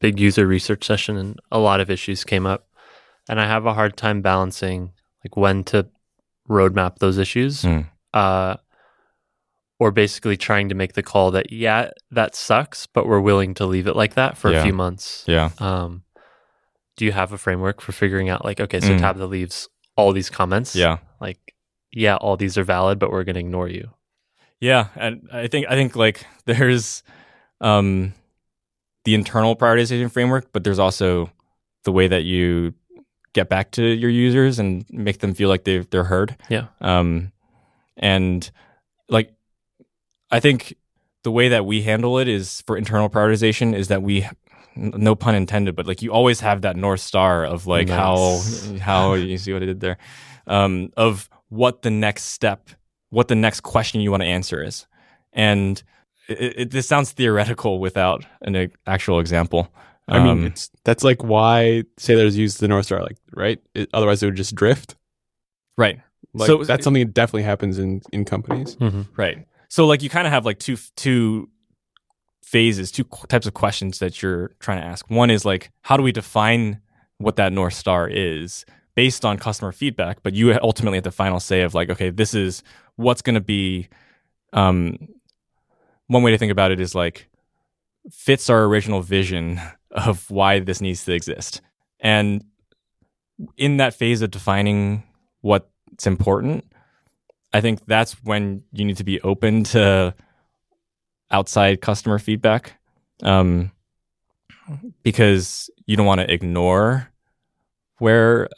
big user research session and a lot of issues came up. And I have a hard time balancing like when to roadmap those issues. Hmm. Uh, or basically trying to make the call that, yeah, that sucks, but we're willing to leave it like that for Yeah. a few months. Yeah. Um, do you have a framework for figuring out like, okay, so Mm. Tabitha leaves all these comments. Yeah. Like, yeah, all these are valid, but we're going to ignore you. Yeah, and I think I think like there's um the internal prioritization framework, but there's also the way that you get back to your users and make them feel like they they're heard. Yeah. Um and like I think the way that we handle it is for internal prioritization is that we no pun intended, but like you always have that north star of like Nice. how how you see what I did there, um, of what the next step, what the next question you want to answer is, and it, it, this sounds theoretical without an actual example. I mean, Um, it's that's like why sailors use the North Star, like right? It, otherwise, it would just drift. right, Like, So- that's something that definitely happens in in companies. Mhm. right. So like you kind of have like two two phases, two types of questions that you're trying to ask. One is like, how do we define what that north star is based on customer feedback? But you ultimately have the final say of like, okay, this is what's going to be. Um, one way to think about it is like fits our original vision of why this needs to exist, and in that phase of defining what's important, I think that's when you need to be open to outside customer feedback um, because you don't want to ignore where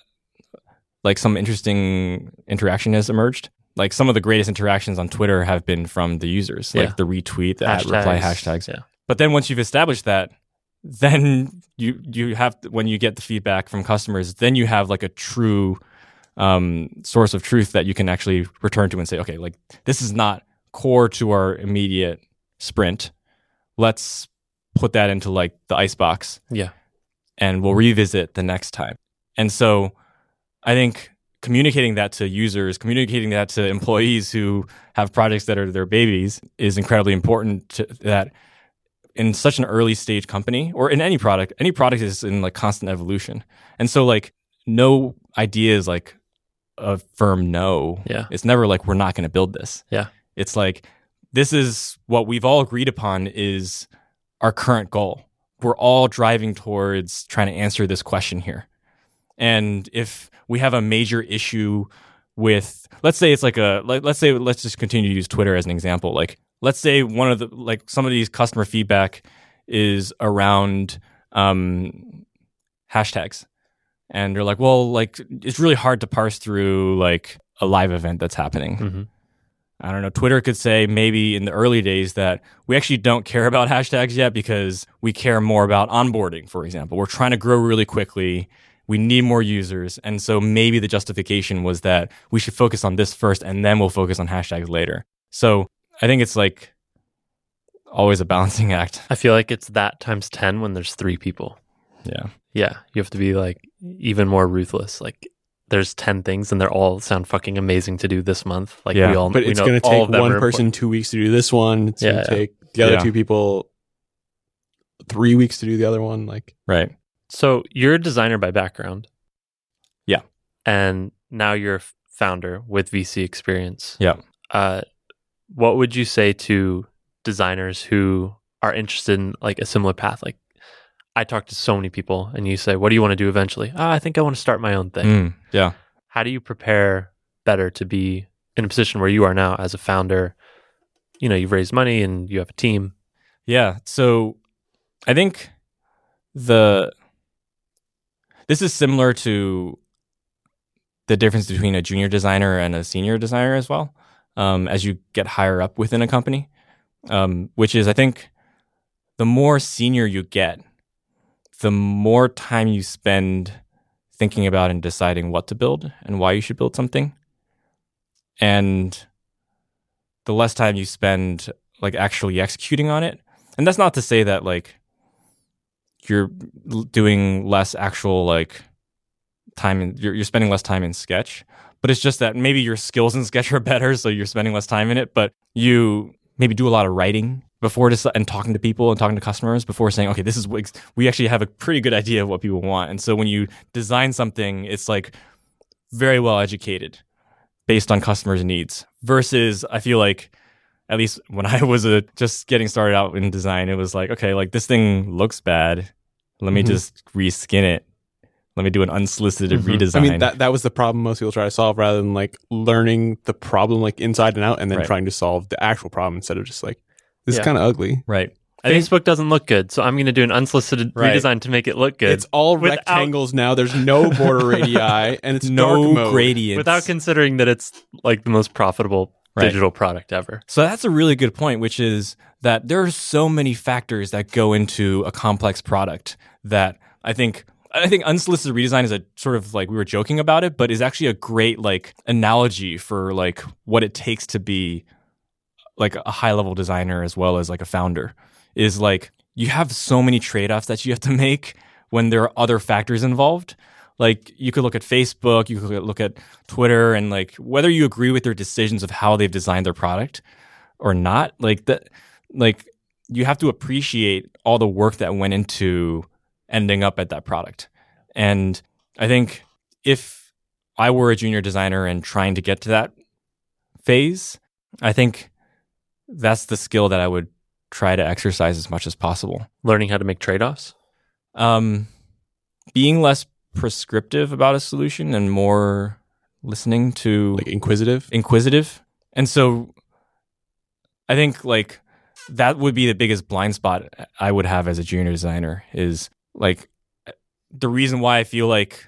like some interesting interaction has emerged. Like some of the greatest interactions on Twitter have been from the users, Yeah. like the retweet, the at reply hashtags. Yeah. But then once you've established that, then you you have when you get the feedback from customers, then you have like a true um, source of truth that you can actually return to and say, okay, like this is not core to our immediate sprint. Let's put that into like the icebox Yeah. and we'll revisit the next time. And so I think communicating that to users, communicating that to employees who have projects that are their babies is incredibly important to that in such an early stage company or in any product, any product is in like constant evolution. And so like no idea is like a firm no. Yeah. It's never like we're not going to build this. Yeah. It's like this is what we've all agreed upon is our current goal. We're all driving towards trying to answer this question here. And if we have a major issue with let's say it's like a let's say let's just continue to use Twitter as an example. Like let's say one of the like some of these customer feedback is around um hashtags. And they're like, well, like it's really hard to parse through like a live event that's happening. hmm I don't know. Twitter could say maybe in the early days that we actually don't care about hashtags yet because we care more about onboarding, for example. We're trying to grow really quickly. We need more users. And so maybe the justification was that we should focus on this first and then we'll focus on hashtags later. So I think it's like always a balancing act. I feel like it's that times 10 when there's three people. Yeah. Yeah. You have to be like even more ruthless. Like there's 10 things and they're all sound fucking amazing to do this month. Like Yeah, we all, But we it's know going to take one are person two weeks to do this one. It's going Yeah, to yeah. take the other Yeah. two people three weeks to do the other one. Like, Right. So you're a designer by background. Yeah. And now you're a f- founder with VC experience. Yeah. Uh, what would you say to designers who are interested in like a similar path? Like I talk to so many people and you say, what do you want to do eventually? Ah, I think I want to start my own thing. Mm, yeah. How do you prepare better to be in a position where you are now as a founder? You know, you've raised money and you have a team. Yeah. So I think the this is similar to the difference between a junior designer and a senior designer as well. Um, as you get higher up within a company, um, which is I think the more senior you get, the more time you spend thinking about and deciding what to build and why you should build something, and the less time you spend like actually executing on it. And that's not to say that like you're doing less actual like time in you're, you're spending less time in sketch but it's just that maybe your skills in sketch are better so you're spending less time in it but you maybe do a lot of writing before just and talking to people and talking to customers before saying okay this is what we actually have a pretty good idea of what people want and so when you design something it's like very well educated based on customers needs versus i feel like at least when I was a, just getting started out in design, it was like, okay, like this thing looks bad. Let me Mhm. just reskin it. Let me do an unsolicited Mhm. redesign. I mean, that that was the problem most people try to solve rather than like learning the problem like inside and out and then Right. trying to solve the actual problem instead of just like this Yeah. kind of ugly. right. Facebook doesn't look good, so I'm going to do an unsolicited Right. redesign to make it look good. It's all Without- rectangles now. There's no border radii and it's no gradient. without considering that it's like the most profitable Right. digital product ever. so that's a really good point, which is that there are so many factors that go into a complex product that I think I think unsolicited redesign is a sort of like we were joking about it, but is actually a great like analogy for like what it takes to be like a high level designer as well as like a founder. Is like you have so many trade offs that you have to make when there are other factors involved. Like you could look at Facebook, you could look at Twitter, and like whether you agree with their decisions of how they've designed their product or not, like that, like you have to appreciate all the work that went into ending up at that product. And I think if I were a junior designer and trying to get to that phase, I think that's the skill that I would try to exercise as much as possible. Learning how to make trade offs? Um, being less prescriptive about a solution and more listening to Like inquisitive. inquisitive. And so I think like that would be the biggest blind spot I would have as a junior designer is like the reason why I feel like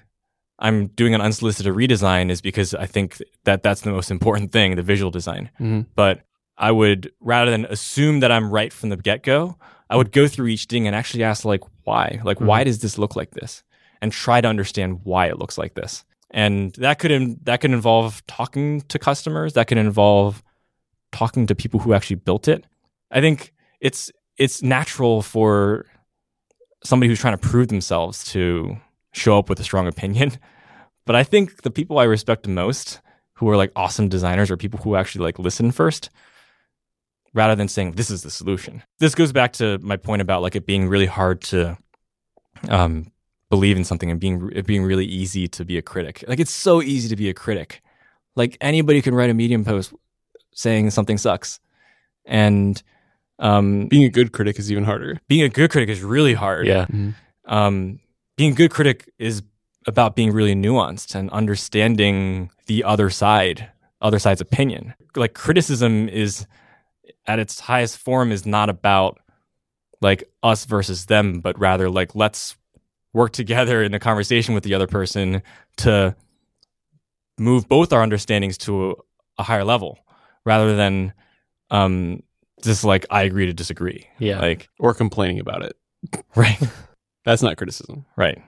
I'm doing an unsolicited redesign is because I think that that's the most important thing, the visual design. Mhm. But I would rather than assume that I'm right from the get go, I would go through each thing and actually ask like why, like why mm-hmm. does this look like this, and try to understand why it looks like this. And that could in, that could involve talking to customers. That could involve talking to people who actually built it. I think it's it's natural for somebody who's trying to prove themselves to show up with a strong opinion. But I think the people I respect the most, who are like awesome designers, are people who actually like listen first, rather than saying this is the solution. This goes back to my point about like it being really hard to um, believe in something and being it being really easy to be a critic. Like it's so easy to be a critic. Like anybody can write a Medium post saying something sucks, and um, Being a good critic is even harder. being a good critic is really hard. Yeah. Um, being a good critic is about being really nuanced and understanding the other side, other side's opinion. Like criticism is at its highest form is not about like us versus them, but rather like let's work together in a conversation with the other person to move both our understandings to a, a higher level rather than um just like I agree to disagree. Yeah. Like Or complaining about it. right. That's not criticism. Right.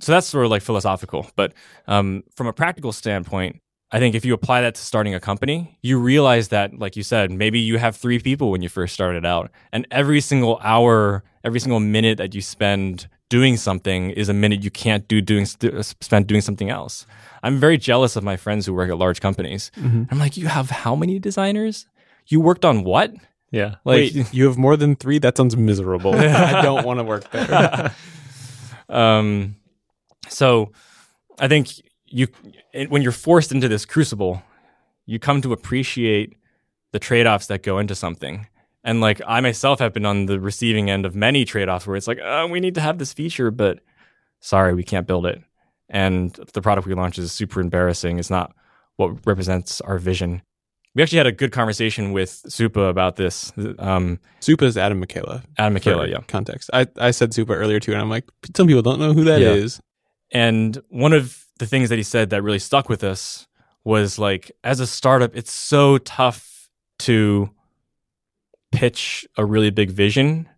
So that's sort of like philosophical. But um, from a practical standpoint, I think if you apply that to starting a company, you realize that, like you said, maybe you have three people when you first started out. And every single hour, every single minute that you spend doing something is a minute you can't do doing st- spend doing something else. I'm very jealous of my friends who work at large companies. I'm like, you have how many designers? You worked on what? Yeah. Like, Wait, you have more than three? That sounds miserable. I don't want to work there. um, so I think you, when you're forced into this crucible, you come to appreciate the trade offs that go into something. And like I myself have been on the receiving end of many trade offs where it's like, oh, we need to have this feature, but sorry, we can't build it. And the product we launched is super embarrassing. It's not what represents our vision. We actually had a good conversation with Supa about this. Um, Supa is Adam Michela. Adam Michela, yeah. Context. I, I said Supa earlier too, and I'm like, some people don't know who that is. Yeah. And one of the things that he said that really stuck with us was like, as a startup, it's so tough to pitch a really big vision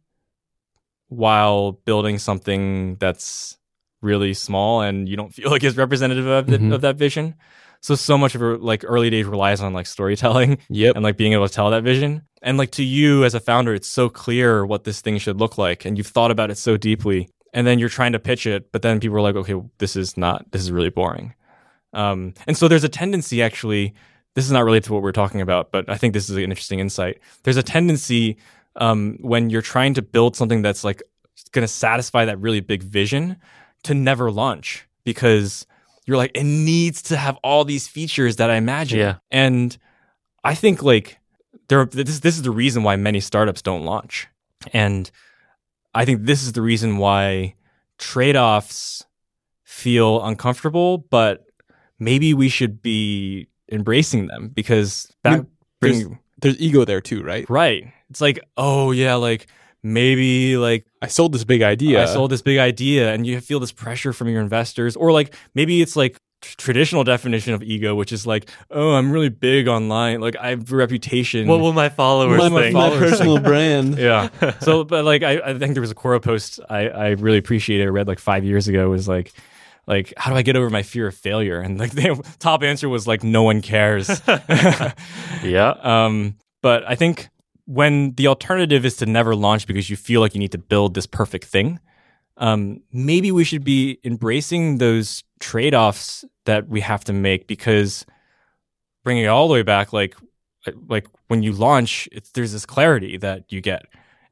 while building something that's really small and you don't feel like it's representative of, the, Mhm. of that vision. So so much of it, like early days relies on like storytelling Yep. and like being able to tell that vision. And like to you as a founder, it's so clear what this thing should look like, and you've thought about it so deeply. And then you're trying to pitch it, but then people are like, okay, this is not, this is really boring. Um, and so there's a tendency actually, this is not related to what we're talking about, but I think this is an interesting insight. There's a tendency um, when you're trying to build something that's like going to satisfy that really big vision to never launch because you're like, it needs to have all these features that I imagine. Yeah. And I think like there this this is the reason why many startups don't launch. And I think this is the reason why trade-offs feel uncomfortable, but maybe we should be embracing them because that You- there's- There's ego there too, right? right. It's like, oh yeah, like maybe like I sold this big idea. I sold this big idea and you feel this pressure from your investors or like maybe it's like traditional definition of ego, which is like, oh, I'm really big online. Like I have a reputation. What will my followers my think? my followers personal brand. yeah. So, but like, I, I think there was a Quora post I, I really appreciated. I read like five years ago was like, like, how do I get over my fear of failure? And like, the top answer was like, no one cares. yeah. um, but I think when the alternative is to never launch because you feel like you need to build this perfect thing, um, maybe we should be embracing those trade offs that we have to make because bringing it all the way back, like, like when you launch, it's, there's this clarity that you get.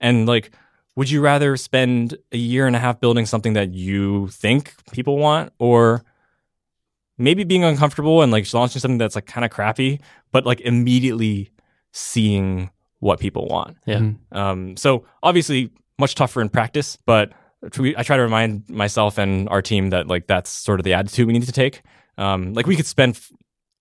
And like, would you rather spend a year and a half building something that you think people want or maybe being uncomfortable and like launching something that's like kind of crappy, but like immediately seeing what people want? Yeah. Mhm. Um, so obviously much tougher in practice, but we- I try to remind myself and our team that like that's sort of the attitude we need to take. Um, like we could spend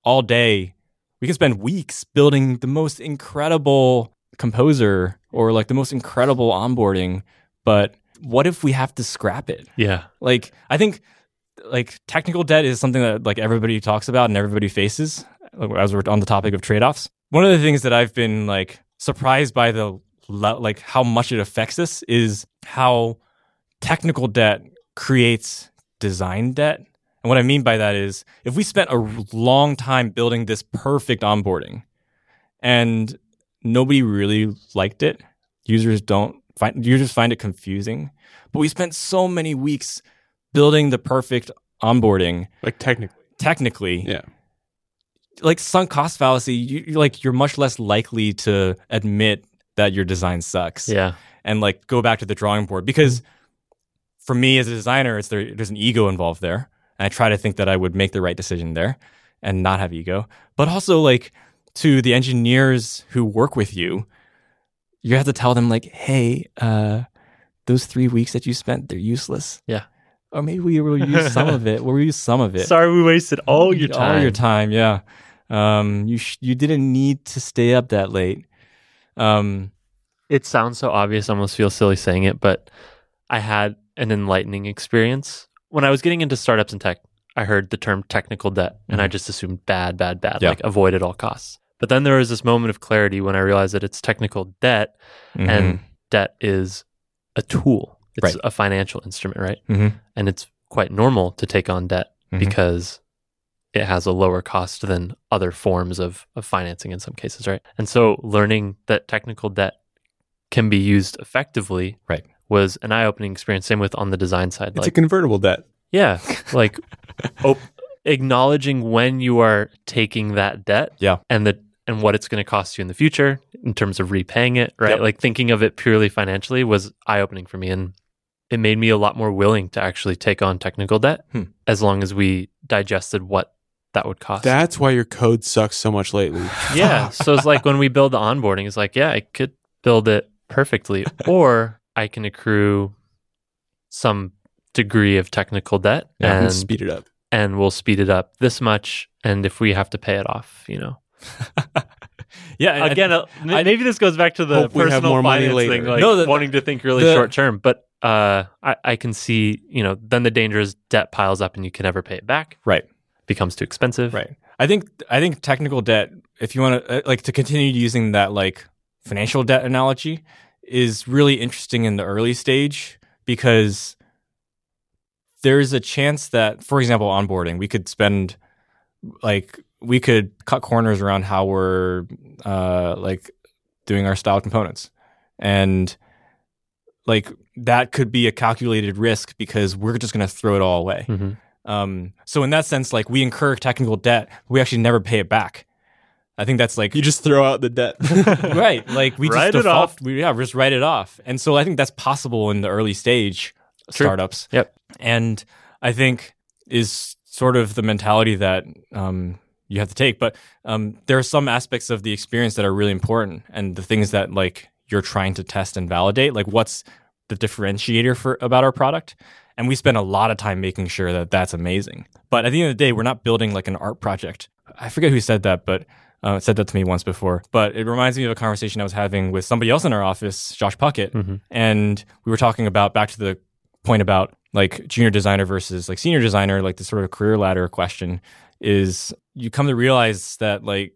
all day, we could spend weeks building the most incredible composer or like the most incredible onboarding, but what if we have to scrap it? Yeah. Like I think like technical debt is something that like everybody talks about and everybody faces as we're on the topic of trade-offs. One of the things that I've been like surprised by the like how much it affects us is how technical debt creates design debt. And what I mean by that is if we spent a long time building this perfect onboarding and nobody really liked it, users don't find users find it confusing. But we spent so many weeks building the perfect onboarding Like technically. technically Yeah. like sunk cost fallacy you, you're like you're much less likely to admit that your design sucks Yeah. and like go back to the drawing board because for me as a designer it's there there's an ego involved there. And i try to think that i would make the right decision there and not have ego. But also like to the engineers who work with you you have to tell them like hey uh those three weeks that you spent they're useless. Yeah. or maybe we will use some of it. We'll use some of it. Sorry we wasted all your time. all your time. yeah. Um you sh- you didn't need to stay up that late. Um It sounds so obvious, I almost feel silly saying it, but I had an enlightening experience. When I was getting into startups and tech, I heard the term technical debt and I just assumed bad, bad, bad, Yeah. like avoid at all costs. But then there was this moment of clarity when I realized that it's technical debt and debt is a tool. It's Right. a financial instrument, right? Mhm. And it's quite normal to take on debt Mhm. because it has a lower cost than other forms of, of financing in some cases, right? And so learning that technical debt can be used effectively Right. Was an eye opening experience. Same with on the design side. It's like a convertible debt. yeah, like op- acknowledging when you are taking that debt, Yeah. and the and what it's going to cost you in the future in terms of repaying it, right? Yep. Like thinking of it purely financially was eye opening for me, and it made me a lot more willing to actually take on technical debt Hmm. as long as we digested what that would cost. That's why your code sucks so much lately. yeah, so it's like when we build the onboarding, it's like yeah, I could build it perfectly, or I can accrue some degree of technical debt Yeah, and speed it up. and we'll speed it up this much. And if we have to pay it off, you know, yeah again, uh, m- I- maybe this goes back to the Hope we have personal finance thing, like No, the- wanting to think really the- short term. But uh, I, I can see, you know, then the danger is debt piles up and you can never pay it back. right Becomes too expensive. Right. I think I think technical debt, if you want to uh, like to continue using that like financial debt analogy, is really interesting in the early stage because there's a chance that, for example, onboarding, we could spend like we could cut corners around how we're uh, like doing our style components, and like that could be a calculated risk because we're just going to throw it all away. Mhm. Um, so in that sense, like we incur technical debt, we actually never pay it back. I think that's like You just throw out the debt. right. Like we Write just it default, off. We, yeah, just write it off. And so I think that's possible in the early stage True. startups. Yep. And I think is sort of the mentality that um, you have to take. But um, there are some aspects of the experience that are really important, and the things that like you're trying to test and validate. Like what's the differentiator for about our product? And we spend a lot of time making sure that that's amazing. But at the end of the day, we're not building like an art project. I forget who said that, but uh, said that to me once before. But it reminds me of a conversation I was having with somebody else in our office, Josh Puckett, Mhm. and we were talking about back to the point about like junior designer versus like senior designer, like the sort of career ladder question is you come to realize that like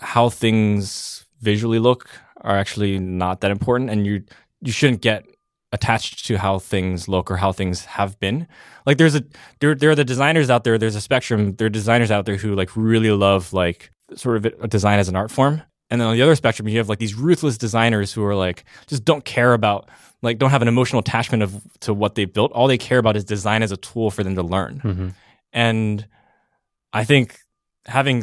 how things visually look are actually not that important and you you shouldn't get attached to how things look or how things have been. Like there's a there there are the designers out there, there's a spectrum, there are designers out there who like really love like sort of a design as an art form. And then on the other spectrum, you have like these ruthless designers who are like just don't care about like don't have an emotional attachment of to what they built. All they care about is design as a tool for them to learn. Mm-hmm. And I think having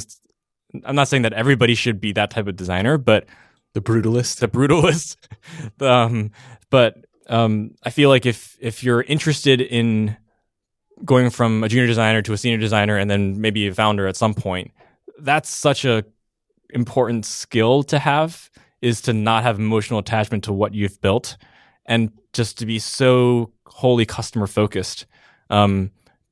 I'm not saying that everybody should be that type of designer, but The brutalist. the brutalist. um, but um, I feel like if if you're interested in going from a junior designer to a senior designer and then maybe a founder at some point, that's such a important skill to have is to not have emotional attachment to what you've built and just to be so wholly customer focused. Um,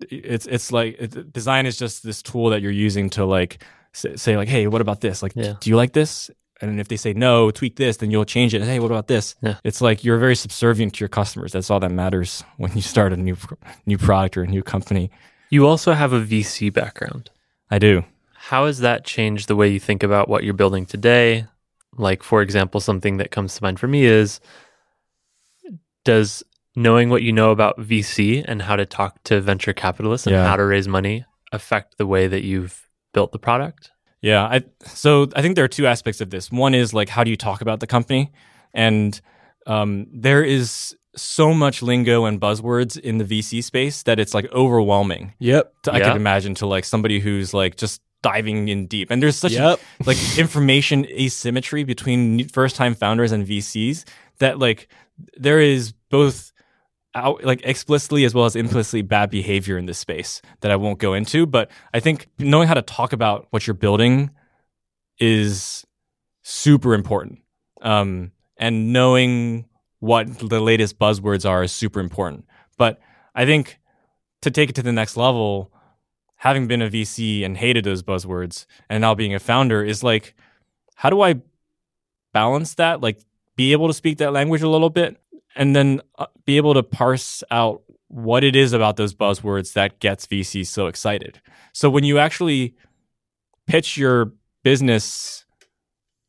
it's it's like it, design is just this tool that you're using to like say, say like, hey, what about this? Like, Yeah. do you like this? And if they say no, tweak this, then you'll change it. Hey, what about this? Yeah. It's like you're very subservient to your customers. That's all that matters when you start a new new product or a new company. You also have a VC background. I do. How has that changed the way you think about what you're building today? Like, for example, something that comes to mind for me is does knowing what you know about VC and how to talk to venture capitalists and Yeah. how to raise money affect the way that you've built the product? Yeah. I, so I think there are two aspects of this. One is like, how do you talk about the company? And um, there is so much lingo and buzzwords in the VC space that it's like overwhelming. Yep. To, I Yeah. could imagine to like somebody who's like just diving in deep. And there's such Yep. like information asymmetry between first time founders and VCs that like there is both out like explicitly as well as implicitly bad behavior in this space that I won't go into. But I think knowing how to talk about what you're building is super important. Um, and knowing what the latest buzzwords are is super important. But I think to take it to the next level, having been a VC and hated those buzzwords and now being a founder is like, how do I balance that? Like, be able to speak that language a little bit and then uh, be able to parse out what it is about those buzzwords that gets VCs so excited. So when you actually pitch your business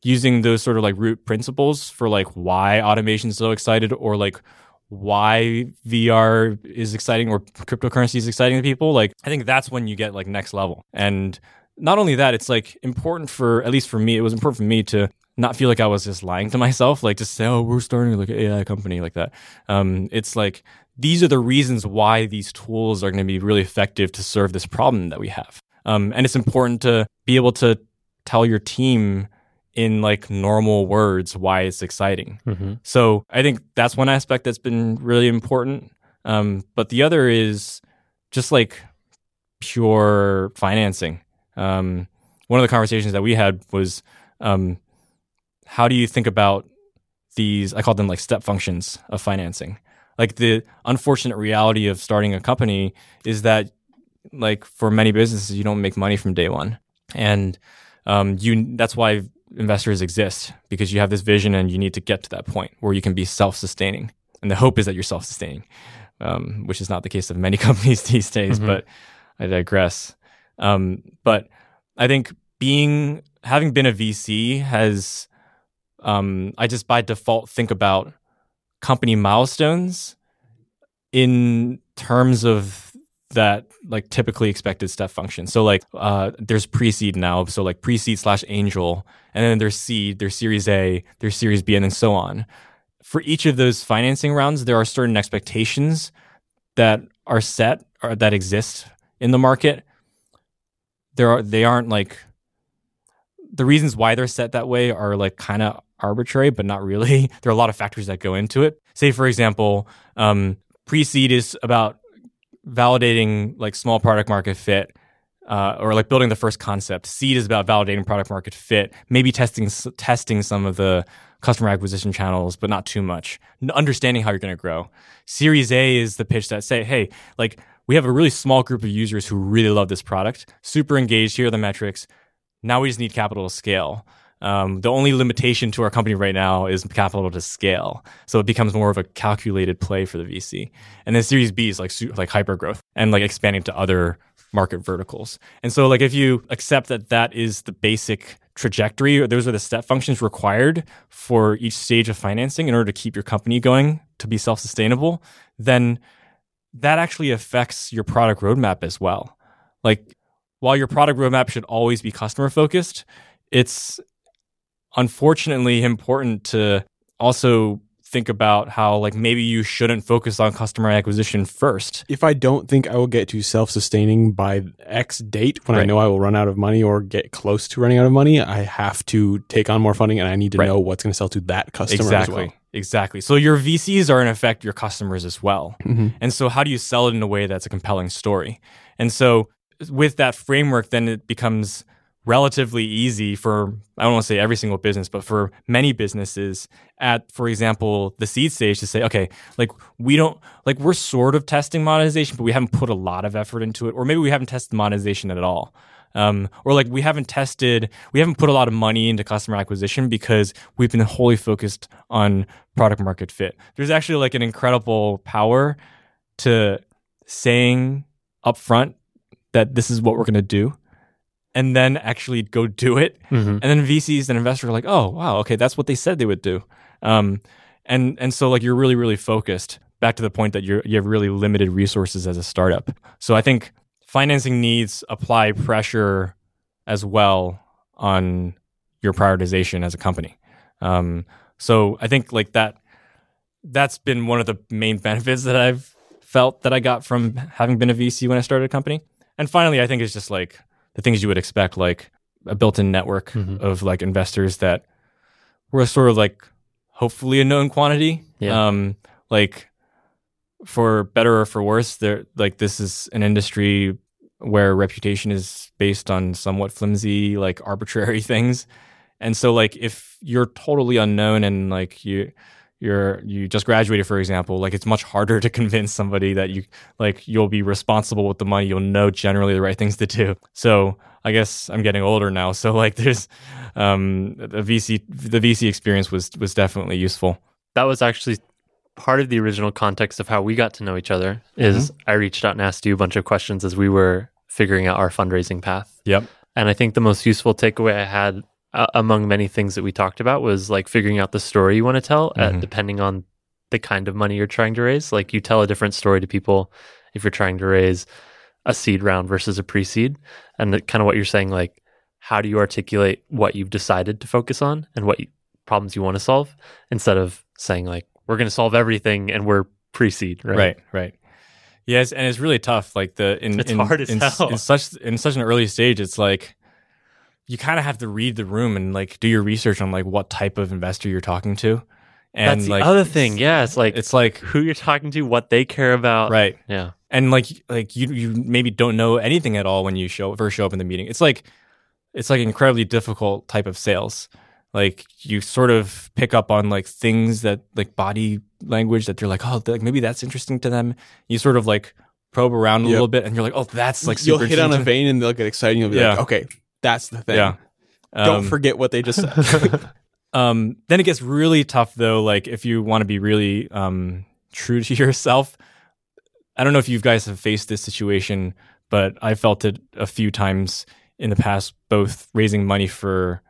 using those sort of like root principles for like why automation is so excited or like why VR is exciting or cryptocurrency is exciting to people, like I think that's when you get like next level. And not only that, it's like important for at least for me, it was important for me to not feel like I was just lying to myself, like just say, oh, we're starting like an AI company like that. Um, it's like these are the reasons why these tools are going to be really effective to serve this problem that we have. Um, and it's important to be able to tell your team in like normal words why it's exciting. Mm-hmm. So I think that's one aspect that's been really important. Um, but the other is just like pure financing. Um, one of the conversations that we had was um, how do you think about these? I call them like step functions of financing. Like the unfortunate reality of starting a company is that, like for many businesses, you don't make money from day one, and um, you that's why investors exist because you have this vision and you need to get to that point where you can be self-sustaining and the hope is that you're self-sustaining um, which is not the case of many companies these days Mhm. but i digress um, but i think being having been a vc has um, i just by default think about company milestones in terms of that like typically expected step function. So like uh, there's pre-seed now, so like pre-seed slash angel, and then there's seed, there's Series A, there's Series B, and then so on. For each of those financing rounds, there are certain expectations that are set or that exist in the market. There are they aren't like the reasons why they're set that way are like kind of arbitrary, but not really. There are a lot of factors that go into it. Say, for example, um, pre-seed is about validating like small product market fit uh, or like building the first concept. Seed is about validating product market fit, maybe testing testing some of the customer acquisition channels, but not too much. Understanding how you're going to grow. Series A is the pitch that say, hey, like we have a really small group of users who really love this product, super engaged. Here are the metrics. Now we just need capital to scale. Um, the only limitation to our company right now is capital to scale. So it becomes more of a calculated play for the VC. And then Series B is like like hyper growth and like expanding to other market verticals. And so like if you accept that that is the basic trajectory or those are the step functions required for each stage of financing in order to keep your company going to be self-sustainable, then that actually affects your product roadmap as well. Like while your product roadmap should always be customer focused, it's unfortunately important to also think about how like maybe you shouldn't focus on customer acquisition first. If I don't think I will get to self-sustaining by X date when right. I know I will run out of money or get close to running out of money, I have to take on more funding and I need to right. know what's going to sell to that customer exactly. as well. Exactly. So your VCs are in effect your customers as well. Mm-hmm. And so how do you sell it in a way that's a compelling story? And so with that framework then it becomes relatively easy for I don't want to say every single business, but for many businesses at, for example, the seed stage to say, okay, like we don't like we're sort of testing monetization, but we haven't put a lot of effort into it, or maybe we haven't tested monetization at all. Um, or like we haven't tested, we haven't put a lot of money into customer acquisition because we've been wholly focused on product market fit. There's actually like an incredible power to saying upfront that this is what we're going to do and then actually go do it. Mm-hmm. And then VCs and investors are like, oh wow, okay, that's what they said they would do. Um, and and so like you're really really focused. Back to the point that you're you have really limited resources as a startup. So I think financing needs apply pressure as well on your prioritization as a company. Um, so I think like that that's been one of the main benefits that I've felt that I got from having been a VC when I started a company. And finally, I think it's just like the things you would expect, like a built-in network mm-hmm. of like investors that were sort of like hopefully a known quantity. Yeah. Um, like for better or for worse, there like this is an industry where reputation is based on somewhat flimsy, like arbitrary things. And so like if you're totally unknown and like you you're you just graduated for example like it's much harder to convince somebody that you like you'll be responsible with the money. You'll know generally the right things to do. So i guess i'm getting older now. So like there's um the vc the vc experience was was definitely useful. That was actually part of the original context of how we got to know each other is mm-hmm. i reached out and asked you a bunch of questions as we were figuring out our fundraising path. Yep. And i think the most useful takeaway i had uh, among many things that we talked about was like figuring out the story you want to tell mm-hmm. depending on the kind of money you're trying to raise like you tell a different story to people if you're trying to raise a seed round versus a pre-seed and kind of what you're saying like how do you articulate what you've decided to focus on and what you, problems you want to solve instead of saying like we're going to solve everything and we're pre-seed right right right yes and it's really tough like the in it's in, hard as in, hell. in such in such an early stage it's like you kind of have to read the room and like do your research on like what type of investor you're talking to. And That's the like other thing, yeah, it's like it's like who you're talking to, what they care about, right? Yeah, and like like you you maybe don't know anything at all when you show first show up in the meeting. It's like it's like an incredibly difficult type of sales. Like you sort of pick up on like things that like body language that they're like, oh, like maybe that's interesting to them. You sort of like probe around a yep. little bit, and you're like, oh, that's like you'll hit on a vein and they'll get excited. And you'll be yeah. like, okay, that's the thing. Yeah. Um, Don't forget what they just said. um, then it gets really tough though. Like if you want to be really um, true to yourself, I don't know if you guys have faced this situation, but I felt it a few times in the past, both raising money for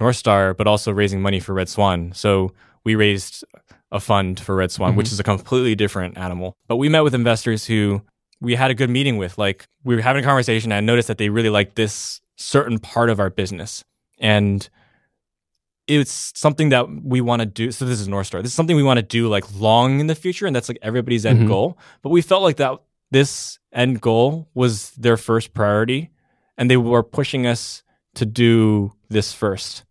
North Star, but also raising money for Red Swan. So we raised a fund for Red Swan, mm-hmm. which is a completely different animal. But we met with investors who we had a good meeting with. Like we were having a conversation, and I noticed that they really liked this certain part of our business. And it's something that we want to do. So this is North Star. This is something we want to do like long in the future, and that's like everybody's end mm-hmm. goal. But we felt like that this end goal was their first priority, and they were pushing us to do this first.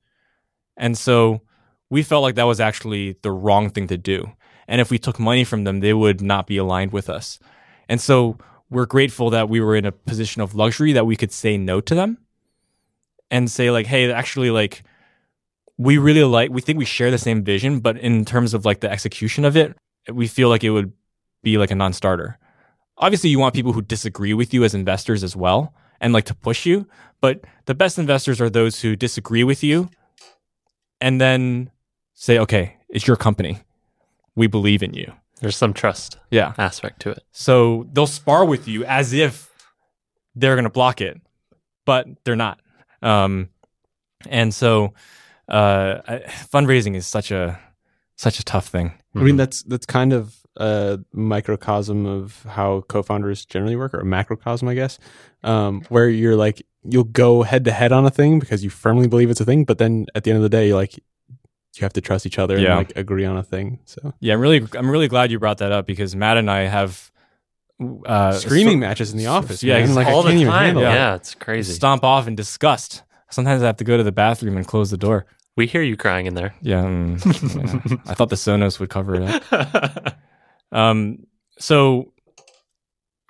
And so we felt like that was actually the wrong thing to do. And if we took money from them, they would not be aligned with us. And so we're grateful that we were in a position of luxury that we could say no to them and say like, hey, actually like we really like we think we share the same vision, but in terms of like the execution of it, we feel like it would be like a non-starter. Obviously, you want people who disagree with you as investors as well and like to push you, but the best investors are those who disagree with you and then say, okay, it's your company. We believe in you. There's some trust Yeah. aspect to it. So they'll spar with you as if they're going to block it, but they're not. Um, and so uh, I, fundraising is such a such a tough thing. I mean, that's that's kind of a microcosm of how co-founders generally work, or a macrocosm, I guess, um, where you're like you'll go head to head on a thing because you firmly believe it's a thing, but then at the end of the day, you're like you have to trust each other Yeah. and like agree on a thing. So Yeah, I'm really I'm really glad you brought that up because Matt and I have uh, screaming so- matches in the office, yeah, man. like all I can't the even time. handle Yeah. it. it's crazy. stomp off in disgust. Sometimes I have to go to the bathroom and close the door. We hear you crying in there. Yeah, mm, yeah. I thought the Sonos would cover it up. Um, so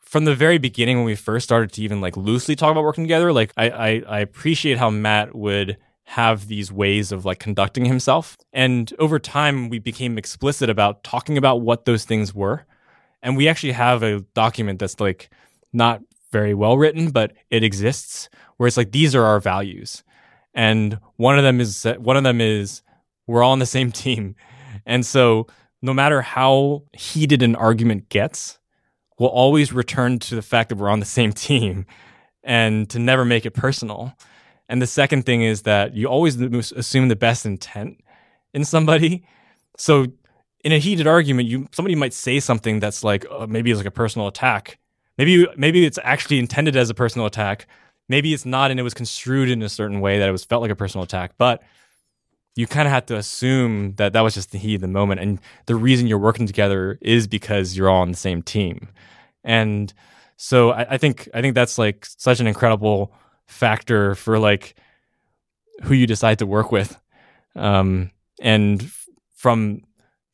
from the very beginning, when we first started to even like loosely talk about working together, like I, I, I appreciate how Matt would have these ways of like conducting himself. And over time, we became explicit about talking about what those things were. And we actually have a document that's like not very well written, but it exists where it's like, these are our values. And one of them is, one of them is, we're all on the same team. And so no matter how heated an argument gets, we'll always return to the fact that we're on the same team and to never make it personal. And the second thing is that you always assume the best intent in somebody. So in a heated argument, you somebody might say something that's like uh, maybe it's like a personal attack. Maybe maybe it's actually intended as a personal attack. Maybe it's not, and it was construed in a certain way that it was felt like a personal attack. But you kind of have to assume that that was just the heat of the moment, and the reason you're working together is because you're all on the same team. And so I, I think I think that's like such an incredible factor for like who you decide to work with. Um, and from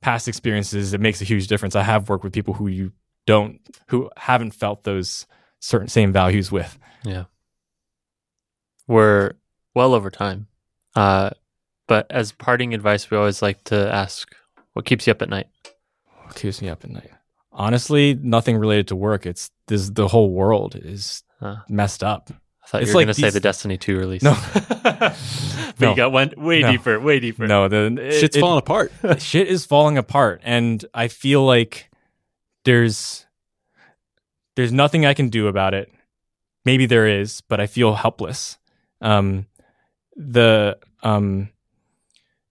past experiences, it makes a huge difference. I have worked with people who you don't, who haven't felt those certain same values with. Yeah. We're well over time. Uh, but as parting advice, we always like to ask what keeps you up at night? What keeps me up at night? Honestly, nothing related to work. It's this. The whole world is Huh. messed up. I thought It's you were like going to say the Destiny 2 release. No. but No. you got went way No. deeper, way deeper. No, the it- Shit's it- falling apart. shit is falling apart and i feel like there's there's nothing i can do about it maybe there is but i feel helpless um the um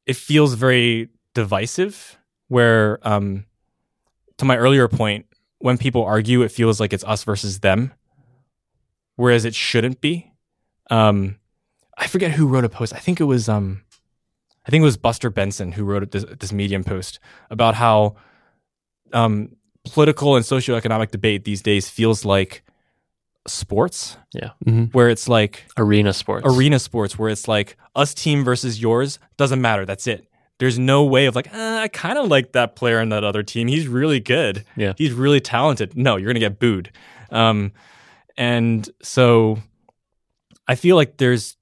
it feels very divisive where um to my earlier point when people argue it feels like it's us versus them whereas it shouldn't be um i forget who wrote a post i think it was um I think it was Buster Benson who wrote this, this Medium post about how um, political and socioeconomic debate these days feels like sports, Mhm. where it's like Arena sports. arena sports, where it's like us team versus yours doesn't matter. That's it. There's no way of like, uh, I kind of like that player on that other team. He's really good. Yeah. He's really talented. No, you're going to get booed. Um, and so I feel like there's,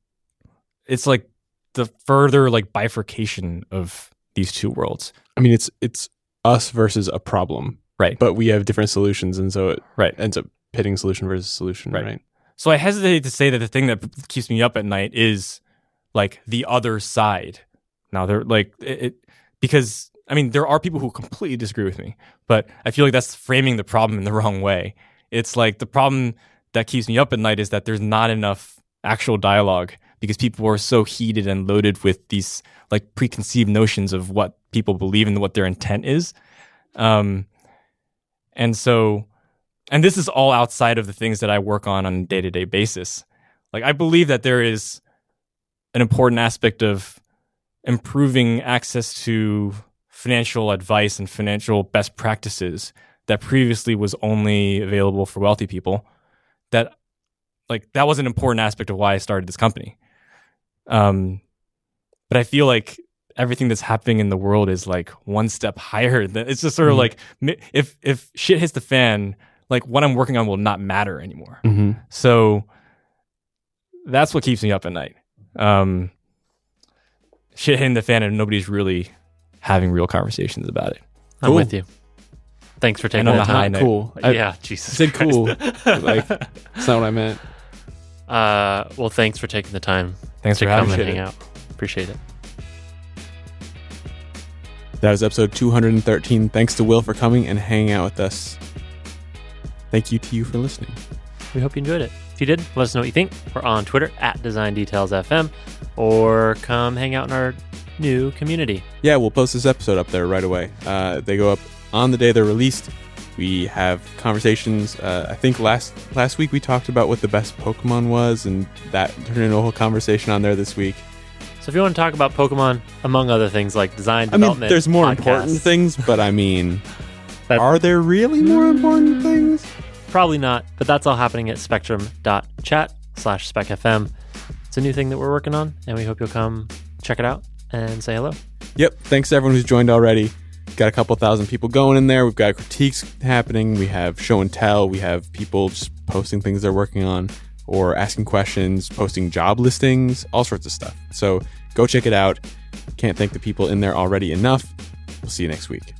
it's like the further like bifurcation of these two worlds. I mean, it's it's us versus a problem, Right. but we have different solutions, and so it Right. ends up pitting solution versus solution, Right. right? So I hesitate to say that the thing that keeps me up at night is like the other side. Now they're like it, it because I mean there are people who completely disagree with me, but I feel like that's framing the problem in the wrong way. It's like the problem that keeps me up at night is that there's not enough actual dialogue because people are so heated and loaded with these like preconceived notions of what people believe and what their intent is. Um, and so and this is all outside of the things that I work on on a day to day basis. Like, I believe that there is an important aspect of improving access to financial advice and financial best practices that previously was only available for wealthy people. That, like, that was an important aspect of why I started this company. Um, but I feel like everything that's happening in the world is like one step higher. than It's just sort of Mhm. like if if shit hits the fan, like what I'm working on will not matter anymore. Mm-hmm. So that's what keeps me up at night. Um, shit hitting the fan and nobody's really having real conversations about it. I'm Cool. with you. Thanks for taking on the a high time. note. Cool. I, yeah, Jesus. said Christ. cool. like, that's not what I meant. Uh, well, thanks for taking the time Thanks to for come having and hang out. Appreciate it. That is episode 213. Thanks to Will for coming and hanging out with us. Thank you to you for listening. We hope you enjoyed it. If you did, let us know what you think. We're on Twitter at Design Details FM, or come hang out in our new community. Yeah, we'll post this episode up there right away. Uh, they go up on the day they're released. We have conversations. Uh, I think last last week we talked about what the best Pokemon was, and that turned into a whole conversation on there this week. So if you want to talk about Pokemon, among other things like design, I mean, there's more podcasts, important things, but I mean, That- are there really more important things? Probably not, but that's all happening at spectrum.chat slash specfm. It's a new thing that we're working on, and we hope you'll come check it out and say hello. Yep. Thanks to everyone who's joined already. Got a couple thousand people going in there. We've got critiques happening. We have show and tell. We have people just posting things they're working on or asking questions, posting job listings, all sorts of stuff. So go check it out. Can't thank the people in there already enough. We'll see you next week.